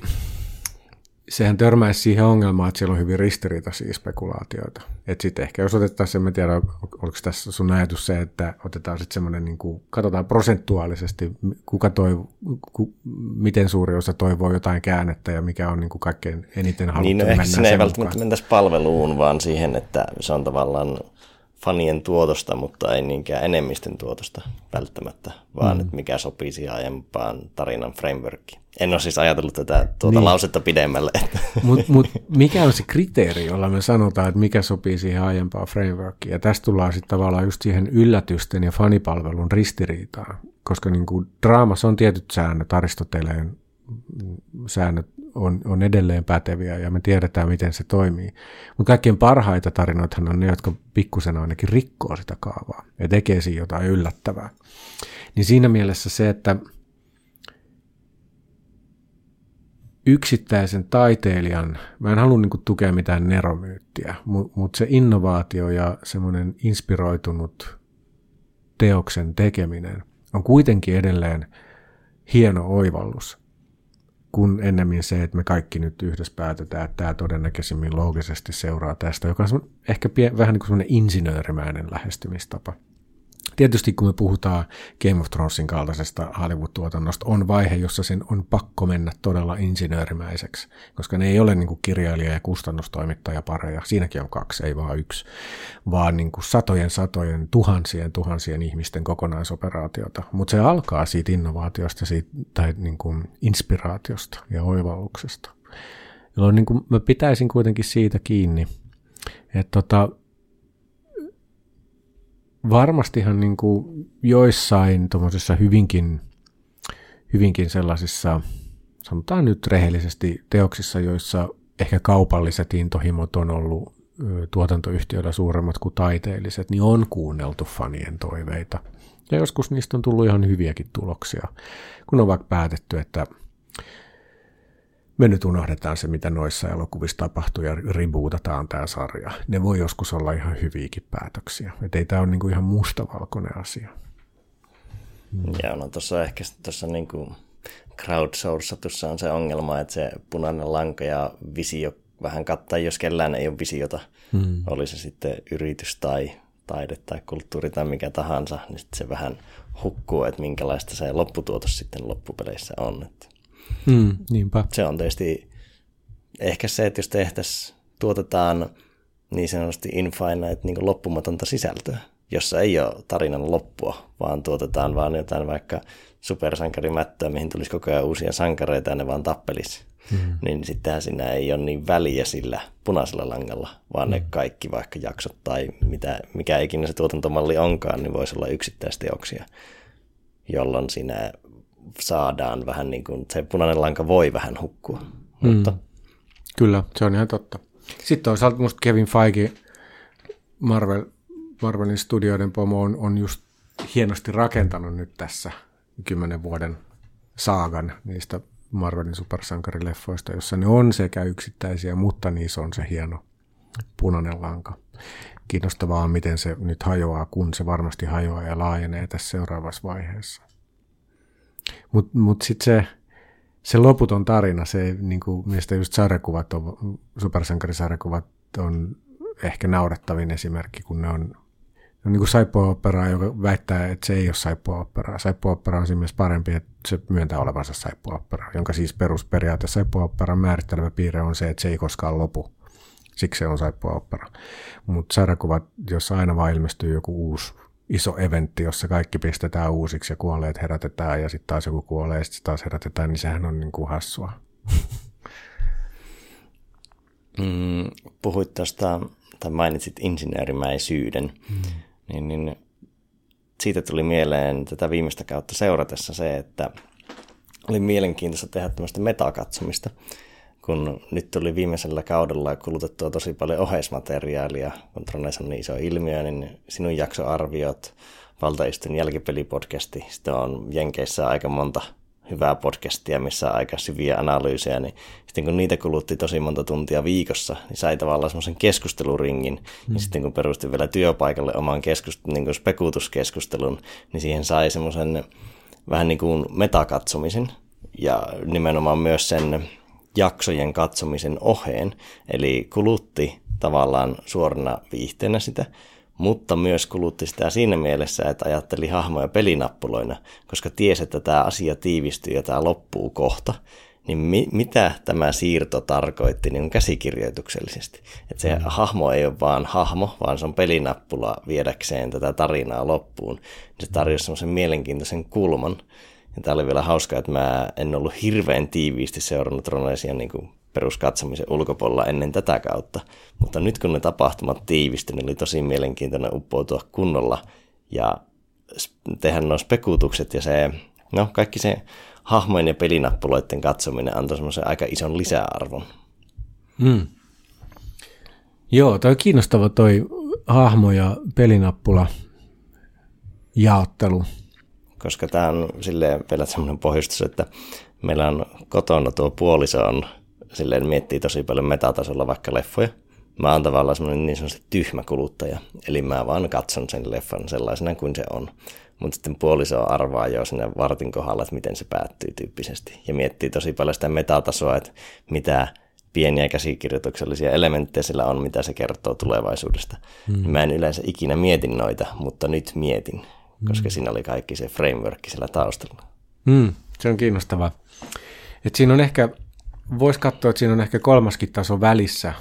sehän törmäisi siihen ongelmaan, että siellä on hyvin ristiriitaisia spekulaatioita. Että sitten ehkä jos otettaisiin, en tiedä, oliko tässä sun ajatus se, että otetaan sitten semmoinen, niin kuin, katsotaan prosentuaalisesti, kuka toi, ku, miten suuri osa toivoo jotain käännettä ja mikä on niin kuin kaikkein eniten haluttu
niin, no,
mennä
ehkä ei välttämättä mentäisi palveluun, vaan siihen, että se on tavallaan fanien tuotosta, mutta ei niinkään enemmistön tuotosta välttämättä, vaan mm. että mikä sopii siihen aiempaan tarinan frameworkiin. En ole siis ajatellut tätä tuota niin. lausetta pidemmälle. <laughs>
Mutta mut, mikä on se kriteeri, jolla me sanotaan, että mikä sopii siihen aiempaan frameworkiin? Ja tästä tullaan sitten tavallaan just siihen yllätysten ja fanipalvelun ristiriitaan, koska niin kuin draamassa on tietyt säännöt, Aristoteleen säännöt on, on edelleen päteviä ja me tiedetään, miten se toimii. Mutta kaikkein parhaita tarinoitahan on ne, jotka pikkusen ainakin rikkoo sitä kaavaa ja tekee siinä jotain yllättävää. Niin siinä mielessä se, että yksittäisen taiteilijan, mä en halua niin tukea mitään neromyyttiä, mutta se innovaatio ja semmoinen inspiroitunut teoksen tekeminen on kuitenkin edelleen hieno oivallus kun ennemmin se, että me kaikki nyt yhdessä päätetään, että tämä todennäköisimmin loogisesti seuraa tästä, joka on ehkä pie, vähän niin kuin semmoinen insinöörimäinen lähestymistapa. Tietysti kun me puhutaan Game of Thronesin kaltaisesta Hollywood-tuotannosta, on vaihe, jossa sen on pakko mennä todella insinöörimäiseksi, koska ne ei ole niin kuin kirjailija- ja kustannustoimittaja pareja. Siinäkin on kaksi, ei vaan yksi, vaan niin kuin satojen, satojen, tuhansien, tuhansien ihmisten kokonaisoperaatiota. Mutta se alkaa siitä innovaatiosta siitä, tai niin kuin inspiraatiosta ja oivalluksesta. Jolloin niin kuin mä pitäisin kuitenkin siitä kiinni, että tota, varmastihan niin kuin joissain tuommoisissa hyvinkin, hyvinkin sellaisissa, sanotaan nyt rehellisesti, teoksissa, joissa ehkä kaupalliset intohimot on ollut tuotantoyhtiöillä suuremmat kuin taiteelliset, niin on kuunneltu fanien toiveita. Ja joskus niistä on tullut ihan hyviäkin tuloksia, kun on vaikka päätetty, että me nyt unohdetaan se, mitä noissa elokuvissa tapahtuu ja rebootataan tämä sarja. Ne voi joskus olla ihan hyviäkin päätöksiä. Että ei tämä ole niinku ihan mustavalkoinen asia.
Mm. Joo, no tuossa ehkä tuossa niinku crowdsourcatussa on se ongelma, että se punainen lanka ja visio vähän kattaa, jos kellään ei ole visiota, mm. oli se sitten yritys tai taide tai kulttuuri tai mikä tahansa, niin se vähän hukkuu, että minkälaista se lopputuotos sitten loppupeleissä on. Että
Mm, niinpä.
Se on tietysti ehkä se, että jos tehtäisiin, tuotetaan niin sanotusti infinite niin loppumatonta sisältöä, jossa ei ole tarinan loppua, vaan tuotetaan vaan jotain vaikka supersankarimättöä, mihin tulisi koko ajan uusia sankareita ja ne vaan tappelisi. Mm. Niin sittenhän siinä ei ole niin väliä sillä punaisella langalla, vaan mm. ne kaikki vaikka jaksot tai mitä, mikä ikinä se tuotantomalli onkaan, niin voisi olla yksittäisteoksia, jolloin siinä saadaan vähän niin kuin, se punainen lanka voi vähän hukkua. Mm. Mutta...
Kyllä, se on ihan totta. Sitten toisaalta musta Kevin Feige, Marvel, Marvelin studioiden pomo on, on just hienosti rakentanut nyt tässä kymmenen vuoden saagan niistä Marvelin supersankarileffoista, jossa ne on sekä yksittäisiä, mutta niissä on se hieno punainen lanka. Kiinnostavaa on, miten se nyt hajoaa, kun se varmasti hajoaa ja laajenee tässä seuraavassa vaiheessa. Mutta mut sitten se, se loputon tarina, se niin kuin, mistä just sarjakuvat on, supersankarisarjakuvat on ehkä naurettavin esimerkki, kun ne on on niin kuin saippua joka väittää, että se ei ole saippua-operaa. Saippua-opera on siinä mielessä parempi, että se myöntää olevansa saippua jonka siis perusperiaate saippua-operan määrittelevä piirre on se, että se ei koskaan lopu. Siksi se on saippua-opera. Mutta sarjakuvat, jossa aina vaan ilmestyy joku uusi iso eventti, jossa kaikki pistetään uusiksi ja kuolleet herätetään ja sitten taas joku kuolee ja sitten taas herätetään, niin sehän on niin kuin hassua. <laughs>
Mm, puhuit tuosta, tai mainitsit insinöörimäisyyden. Mm niin, niin siitä tuli mieleen tätä viimeistä kautta seuratessa se, että oli mielenkiintoista tehdä tämmöistä metakatsomista, kun nyt tuli viimeisellä kaudella kulutettua tosi paljon oheismateriaalia, kun Trones on niin iso ilmiö, niin sinun jaksoarviot, Valtaistun jälkipelipodcasti, sitten on Jenkeissä aika monta hyvää podcastia, missä on aika syviä analyysejä, niin sitten kun niitä kulutti tosi monta tuntia viikossa, niin sai tavallaan semmoisen keskusteluringin. Mm. Ja sitten kun perustin vielä työpaikalle oman keskust- niin kuin spekutuskeskustelun, niin siihen sai semmoisen vähän niin kuin metakatsomisen ja nimenomaan myös sen jaksojen katsomisen oheen. Eli kulutti tavallaan suorana viihteenä sitä, mutta myös kulutti sitä siinä mielessä, että ajatteli hahmoja pelinappuloina, koska tiesi, että tämä asia tiivistyy ja tämä loppuu kohta. Niin mi- mitä tämä siirto tarkoitti niin käsikirjoituksellisesti? Että se mm. hahmo ei ole vaan hahmo, vaan se on pelinappula viedäkseen tätä tarinaa loppuun. Se tarjosi semmoisen mielenkiintoisen kulman. Ja tämä oli vielä hauskaa, että mä en ollut hirveän tiiviisti seurannut Ronesia niin kuin peruskatsomisen ulkopuolella ennen tätä kautta. Mutta nyt kun ne tapahtumat tiivistyi, niin oli tosi mielenkiintoinen uppoutua kunnolla ja tehdä nuo spekuutukset ja se, no kaikki se hahmojen ja pelinappuloiden katsominen antoi semmoisen aika ison lisäarvon.
Mm. Joo, toi on kiinnostava toi hahmo ja pelinappula jaottelu.
Koska tämä on silleen vielä semmoinen pohjustus, että meillä on kotona tuo puoliso on silleen miettii tosi paljon metatasolla vaikka leffoja. Mä oon tavallaan semmoinen niin sanotusti tyhmä kuluttaja, eli mä vaan katson sen leffan sellaisena kuin se on. Mutta sitten puoliso arvaa jo sinne vartin kohdalla, että miten se päättyy tyyppisesti. Ja miettii tosi paljon sitä metatasoa, että mitä pieniä käsikirjoituksellisia elementtejä sillä on, mitä se kertoo tulevaisuudesta. Mm. Mä en yleensä ikinä mietin noita, mutta nyt mietin, koska mm. siinä oli kaikki se framework siellä taustalla.
Mm, se on kiinnostavaa. Et siinä on ehkä Voisi katsoa, että siinä on ehkä kolmaskin taso välissä,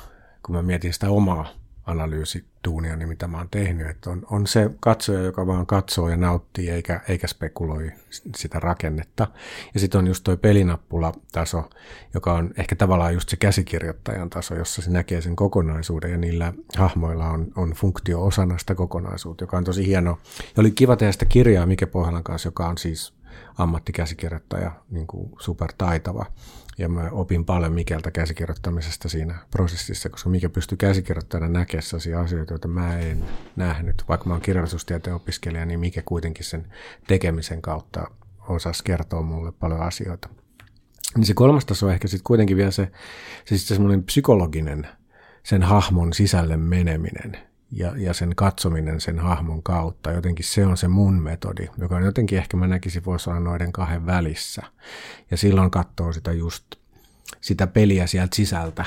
kun mä mietin sitä omaa analyysituunia, niin mitä mä oon tehnyt. Että on, on se katsoja, joka vaan katsoo ja nauttii eikä, eikä spekuloi sitä rakennetta. Ja sitten on just toi pelinappulataso, joka on ehkä tavallaan just se käsikirjoittajan taso, jossa se näkee sen kokonaisuuden ja niillä hahmoilla on, on funktio osana sitä kokonaisuutta, joka on tosi hieno. Ja oli kiva tehdä sitä kirjaa Mike Pohjalan kanssa, joka on siis ammattikäsikirjoittaja, niin kuin supertaitava. Ja mä opin paljon Mikeltä käsikirjoittamisesta siinä prosessissa, koska Mike pystyy käsikirjoittajana näkemään sellaisia asioita, joita mä en nähnyt. Vaikka mä oon kirjallisuustieteen opiskelija, niin Mike kuitenkin sen tekemisen kautta osasi kertoa mulle paljon asioita. Niin se kolmas taso on ehkä sitten kuitenkin vielä se, se, se semmoinen psykologinen, sen hahmon sisälle meneminen ja, ja sen katsominen sen hahmon kautta. Jotenkin se on se mun metodi, joka on jotenkin ehkä mä näkisin voisi olla noiden kahden välissä. Ja silloin katsoo sitä just sitä peliä sieltä sisältä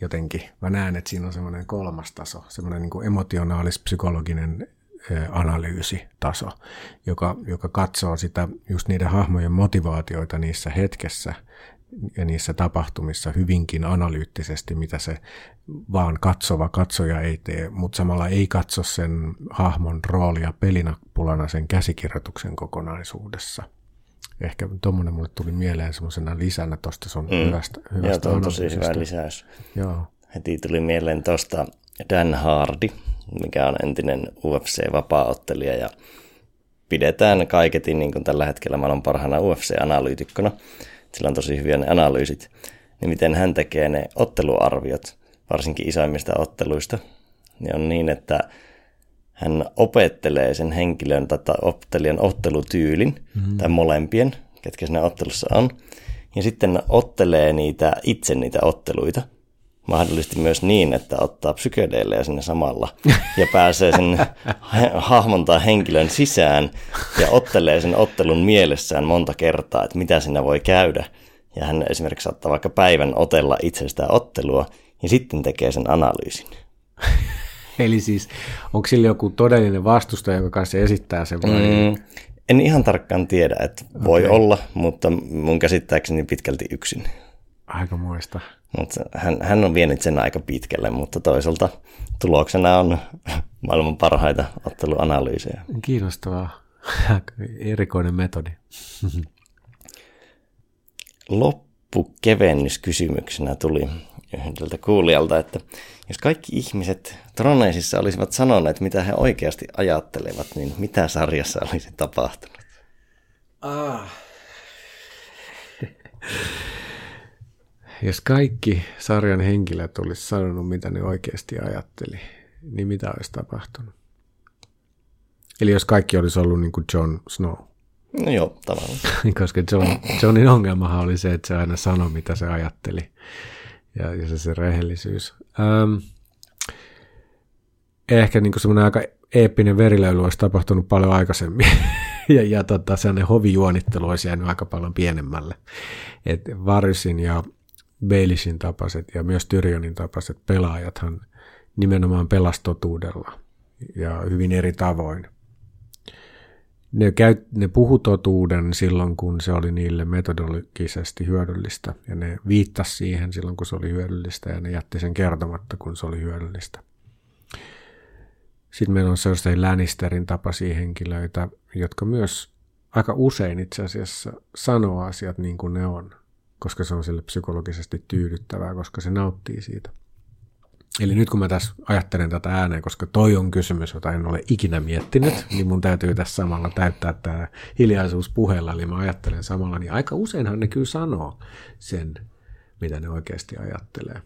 jotenkin. Mä näen, että siinä on semmoinen kolmas taso, semmoinen niin emotionaalis-psykologinen analyysitaso, joka, joka katsoo sitä just niiden hahmojen motivaatioita niissä hetkessä ja niissä tapahtumissa hyvinkin analyyttisesti, mitä se vaan katsova katsoja ei tee, mutta samalla ei katso sen hahmon roolia pelinappulana sen käsikirjoituksen kokonaisuudessa. Ehkä tuommoinen mulle tuli mieleen semmoisena lisänä tuosta sun mm. hyvästä, hyvästä
Joo, on tosi hyvä lisäys. Joo. Heti tuli mieleen tuosta Dan Hardy, mikä on entinen UFC-vapaaottelija ja pidetään kaiketin niin kuin tällä hetkellä maailman parhaana UFC-analyytikkona. Sillä on tosi hyviä ne analyysit. Niin miten hän tekee ne otteluarviot, varsinkin isoimmista otteluista, niin on niin, että hän opettelee sen henkilön tai ottelijan ottelutyylin, mm-hmm. tai molempien, ketkä siinä ottelussa on, ja sitten ottelee niitä itse niitä otteluita – mahdollisesti myös niin, että ottaa psykedeelejä sinne samalla ja pääsee sen hahmon tai henkilön sisään ja ottelee sen ottelun mielessään monta kertaa, että mitä siinä voi käydä. Ja hän esimerkiksi saattaa vaikka päivän otella itsestä ottelua ja sitten tekee sen analyysin. <laughs>
Eli siis onko sillä joku todellinen vastustaja, joka kanssa esittää sen vai? Mm,
en ihan tarkkaan tiedä, että voi okay. olla, mutta mun käsittääkseni pitkälti yksin.
Aika muista.
Mutta hän, hän on vienyt sen aika pitkälle, mutta toisaalta tuloksena on <laughs> maailman parhaita otteluanalyysejä.
Kiinnostavaa. <laughs> Erikoinen metodi. <laughs>
Loppukevennyskysymyksenä tuli yhdeltä kuulijalta, että jos kaikki ihmiset Troneisissa olisivat sanoneet, mitä he oikeasti ajattelevat, niin mitä sarjassa olisi tapahtunut? Ah.
Jos kaikki sarjan henkilöt olisi sanonut, mitä ne oikeasti ajatteli, niin mitä olisi tapahtunut? Eli jos kaikki olisi ollut niin kuin Jon Snow.
No joo, tavallaan. <laughs>
Koska John, Johnin ongelmahan oli se, että se aina sanoi, mitä se ajatteli. Ja, ja se, se rehellisyys. Ähm, ehkä niin semmoinen aika eeppinen verilöyly olisi tapahtunut paljon aikaisemmin. <laughs> ja ja tota, sellainen hovijuonittelu olisi jäänyt aika paljon pienemmälle. Et Varisin ja Bailishin tapaiset ja myös Tyrionin tapaiset pelaajathan nimenomaan pelastotuudella ja hyvin eri tavoin. Ne, käy, ne puhu totuuden silloin, kun se oli niille metodologisesti hyödyllistä, ja ne viittasi siihen silloin, kun se oli hyödyllistä, ja ne jätti sen kertomatta, kun se oli hyödyllistä. Sitten meillä on sellaisia Lannisterin tapaisia henkilöitä, jotka myös aika usein itse asiassa sanoo asiat niin kuin ne on koska se on sille psykologisesti tyydyttävää, koska se nauttii siitä. Eli nyt kun mä tässä ajattelen tätä ääneen, koska toi on kysymys, jota en ole ikinä miettinyt, niin mun täytyy tässä samalla täyttää tämä hiljaisuus puheella, eli mä ajattelen samalla, niin aika useinhan ne kyllä sanoo sen, mitä ne oikeasti ajattelee.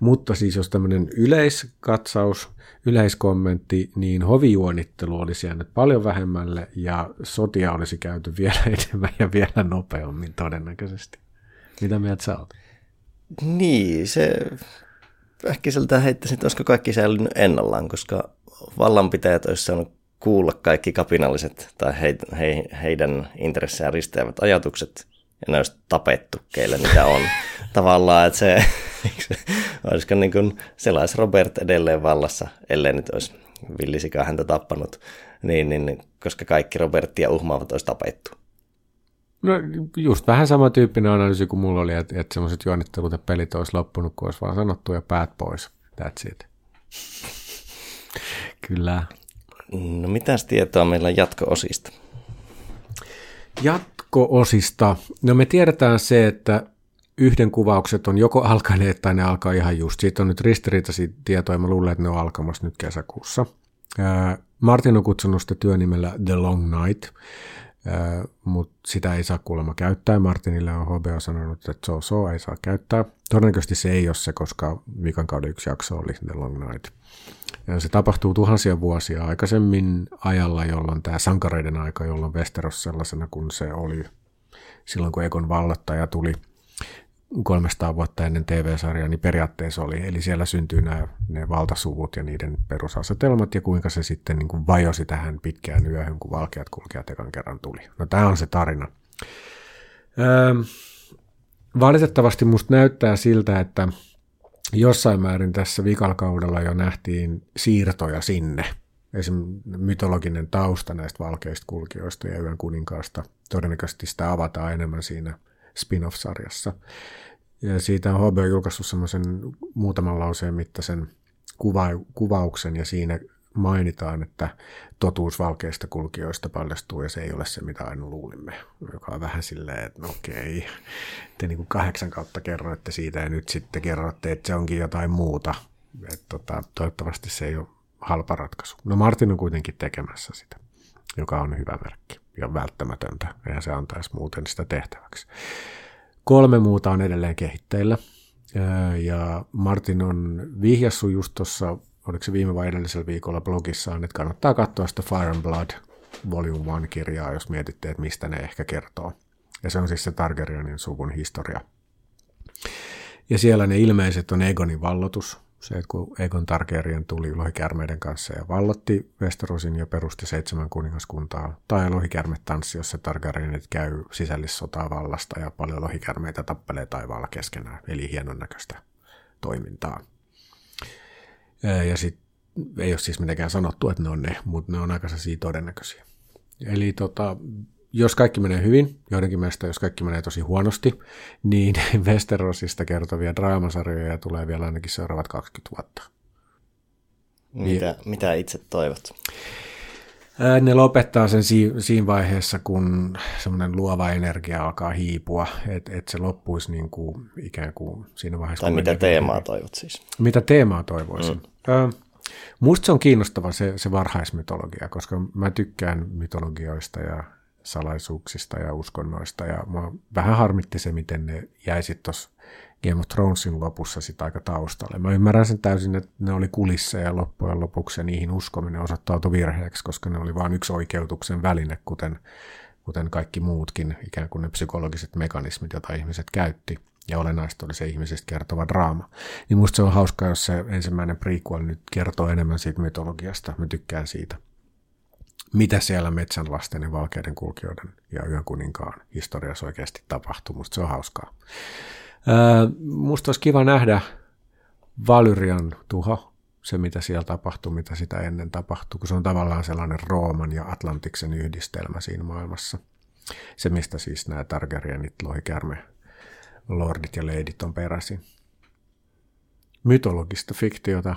Mutta siis jos tämmöinen yleiskatsaus, yleiskommentti, niin hovijuonittelu olisi jäänyt paljon vähemmälle ja sotia olisi käyty <laughs> vielä enemmän ja vielä nopeammin todennäköisesti. Mitä mieltä sä oot?
Niin, se äkkiseltä heittäisi, että olisiko kaikki säilynyt ennallaan, koska vallanpitäjät olisi saanut kuulla kaikki kapinalliset tai he, he, heidän intressejä risteävät ajatukset ja ne olisi tapettu, keille mitä on. <laughs> Tavallaan, että se, olisiko niin kuin selais Robert edelleen vallassa, ellei nyt olisi villisika häntä tappanut, niin, niin, koska kaikki Robertia uhmaavat olisi tapettu.
No just vähän sama tyyppinen analyysi kuin mulla oli, että, että semmoiset juonittelut ja pelit olisi loppunut, kun olisi vaan sanottu ja päät pois. That's it. <laughs> Kyllä.
No mitäs tietoa meillä jatko-osista?
Jatko-osista? No me tiedetään se, että yhden kuvaukset on joko alkaneet tai ne alkaa ihan just. Siitä on nyt ristiriitaisia tietoja, mä luulen, että ne on alkamassa nyt kesäkuussa. Martin on kutsunut sitä työnimellä The Long Night mutta sitä ei saa kuulemma käyttää. Martinille on HBO sanonut, että so, so ei saa käyttää. Todennäköisesti se ei ole se, koska vikan kauden yksi jakso oli The Long Night. Ja se tapahtuu tuhansia vuosia aikaisemmin ajalla, jolloin tämä sankareiden aika, jolloin Westeros sellaisena kuin se oli silloin, kun Ekon vallattaja tuli – 300 vuotta ennen TV-sarjaa, niin periaatteessa oli. Eli siellä syntyy nämä ne valtasuvut ja niiden perusasetelmat ja kuinka se sitten niin kuin vajosi tähän pitkään yöhön, kun valkeat kulkijat ekan kerran tuli. No tämä on se tarina. Öö, valitettavasti musta näyttää siltä, että jossain määrin tässä vikalkaudella jo nähtiin siirtoja sinne. Esimerkiksi mytologinen tausta näistä valkeista kulkijoista ja yön kuninkaasta. Todennäköisesti sitä avataan enemmän siinä spin-off-sarjassa. Ja siitä on HBO julkaissut semmoisen muutaman lauseen mittaisen kuva- kuvauksen, ja siinä mainitaan, että totuus valkeista kulkijoista paljastuu, ja se ei ole se, mitä aina luulimme, joka on vähän silleen, että no okei, te niin kuin kahdeksan kautta kerroitte siitä, ja nyt sitten kerroitte, että se onkin jotain muuta. Et tota, toivottavasti se ei ole halpa ratkaisu. No Martin on kuitenkin tekemässä sitä. joka on hyvä merkki ja välttämätöntä. Eihän se antaisi muuten sitä tehtäväksi. Kolme muuta on edelleen kehitteillä. Ja Martin on vihjassu just tuossa, oliko se viime vai edellisellä viikolla blogissaan, että kannattaa katsoa sitä Fire and Blood Volume 1-kirjaa, jos mietitte, että mistä ne ehkä kertoo. Ja se on siis se Targaryenin suvun historia. Ja siellä ne ilmeiset on Egonin vallotus, se, kun Egon Targaryen tuli lohikärmeiden kanssa ja vallotti Westerosin ja perusti seitsemän kuningaskuntaa, tai lohikärme tanssi, jossa Targaryenit käy sisällissotaa vallasta ja paljon lohikärmeitä tappelee taivaalla keskenään, eli hienon näköistä toimintaa. Ja sitten ei ole siis mitenkään sanottu, että ne on ne, mutta ne on aika todennäköisiä. Eli tota, jos kaikki menee hyvin, joidenkin mielestä jos kaikki menee tosi huonosti, niin <laughs> Westerosista kertovia draamasarjoja tulee vielä ainakin seuraavat 20 vuotta.
Mitä, ja, mitä itse toivot?
Ne lopettaa sen siinä vaiheessa, kun semmoinen luova energia alkaa hiipua, että et se loppuisi niin kuin ikään kuin siinä vaiheessa.
Tai mitä teemaa toivot siis?
Mitä teemaa toivoisin? Mm. Musta se on kiinnostava se, se varhaismytologia, koska mä tykkään mytologioista ja salaisuuksista ja uskonnoista. Ja mua vähän harmitti se, miten ne jäi sitten tuossa Game of Thronesin lopussa sitä aika taustalle. Mä ymmärrän sen täysin, että ne oli kulissa ja loppujen lopuksi niihin uskominen osoittautui virheeksi, koska ne oli vain yksi oikeutuksen väline, kuten, kuten kaikki muutkin ikään kuin ne psykologiset mekanismit, joita ihmiset käytti. Ja olennaista oli se ihmisestä kertova draama. Niin musta se on hauskaa, jos se ensimmäinen prequel nyt kertoo enemmän siitä mytologiasta. Mä tykkään siitä mitä siellä metsänlasten ja valkeiden kulkijoiden ja yön kuninkaan historiassa oikeasti tapahtuu. Musta se on hauskaa. Ää, musta olisi kiva nähdä Valyrian tuho, se mitä siellä tapahtuu, mitä sitä ennen tapahtuu, kun se on tavallaan sellainen Rooman ja Atlantiksen yhdistelmä siinä maailmassa. Se, mistä siis nämä Targaryenit, lohikärme, lordit ja leidit on peräisin. Mytologista fiktiota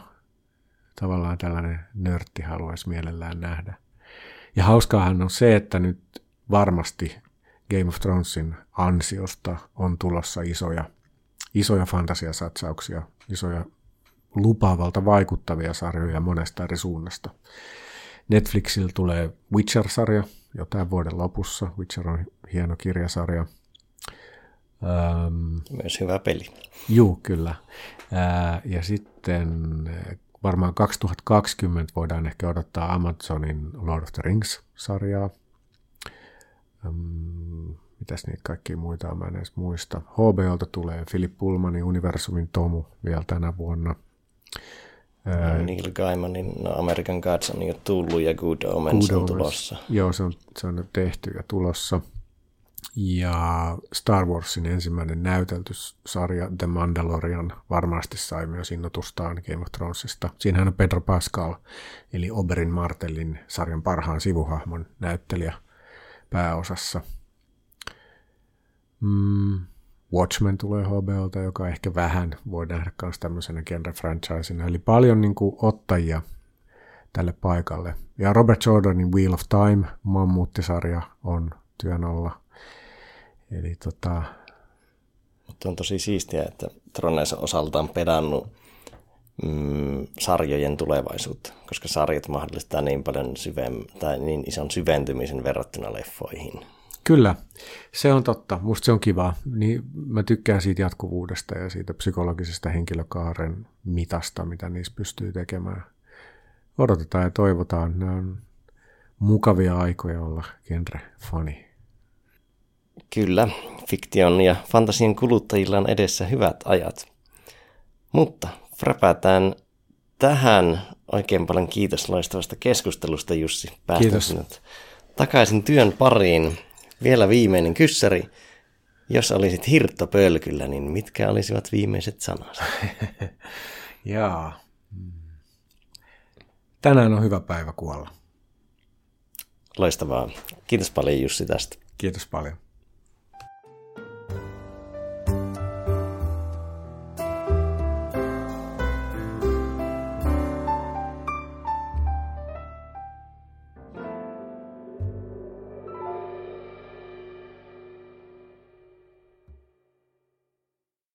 tavallaan tällainen nörtti haluaisi mielellään nähdä – ja hauskaahan on se, että nyt varmasti Game of Thronesin ansiosta on tulossa isoja, isoja fantasiasatsauksia, isoja lupaavalta vaikuttavia sarjoja monesta eri suunnasta. Netflixillä tulee Witcher-sarja jo tämän vuoden lopussa. Witcher on hieno kirjasarja.
Myös hyvä peli.
Juu, kyllä. Ja sitten varmaan 2020 voidaan ehkä odottaa Amazonin Lord of the Rings-sarjaa. Um, mitäs niitä kaikki muita on, mä en edes muista. HBOlta tulee Philip Pullmanin Universumin Tomu vielä tänä vuonna.
No, Neil Gaimanin no American Gods on jo tullut ja Good Omens Good on tulossa.
Joo, se on, se on tehty ja tulossa. Ja Star Warsin ensimmäinen näyteltysarja The Mandalorian varmasti sai myös innotustaan Game of Thronesista. Siinähän on Pedro Pascal, eli Oberin Martellin sarjan parhaan sivuhahmon näyttelijä pääosassa. Mm, Watchmen tulee HBOlta, joka ehkä vähän voi nähdä myös tämmöisenä genre-franchisena. Eli paljon niin kuin, ottajia tälle paikalle. Ja Robert Jordanin Wheel of Time, mammuttisarja, on työn alla – Eli tota...
Mutta on tosi siistiä, että Trones osaltaan pedannut mm, sarjojen tulevaisuutta, koska sarjat mahdollistaa niin paljon syvem- tai niin ison syventymisen verrattuna leffoihin.
Kyllä, se on totta. Musta se on kiva. Niin mä tykkään siitä jatkuvuudesta ja siitä psykologisesta henkilökaaren mitasta, mitä niissä pystyy tekemään. Odotetaan ja toivotaan. Nämä on mukavia aikoja olla genre-fani.
Kyllä, fiktion ja fantasian kuluttajilla on edessä hyvät ajat. Mutta fräpätään tähän oikein paljon kiitos loistavasta keskustelusta, Jussi.
Kiitos.
Nyt takaisin työn pariin. Vielä viimeinen kyssäri. Jos olisit hirttopölkyllä, niin mitkä olisivat viimeiset sanasi? <laughs>
Jaa. Tänään on hyvä päivä kuolla.
Loistavaa. Kiitos paljon Jussi tästä.
Kiitos paljon.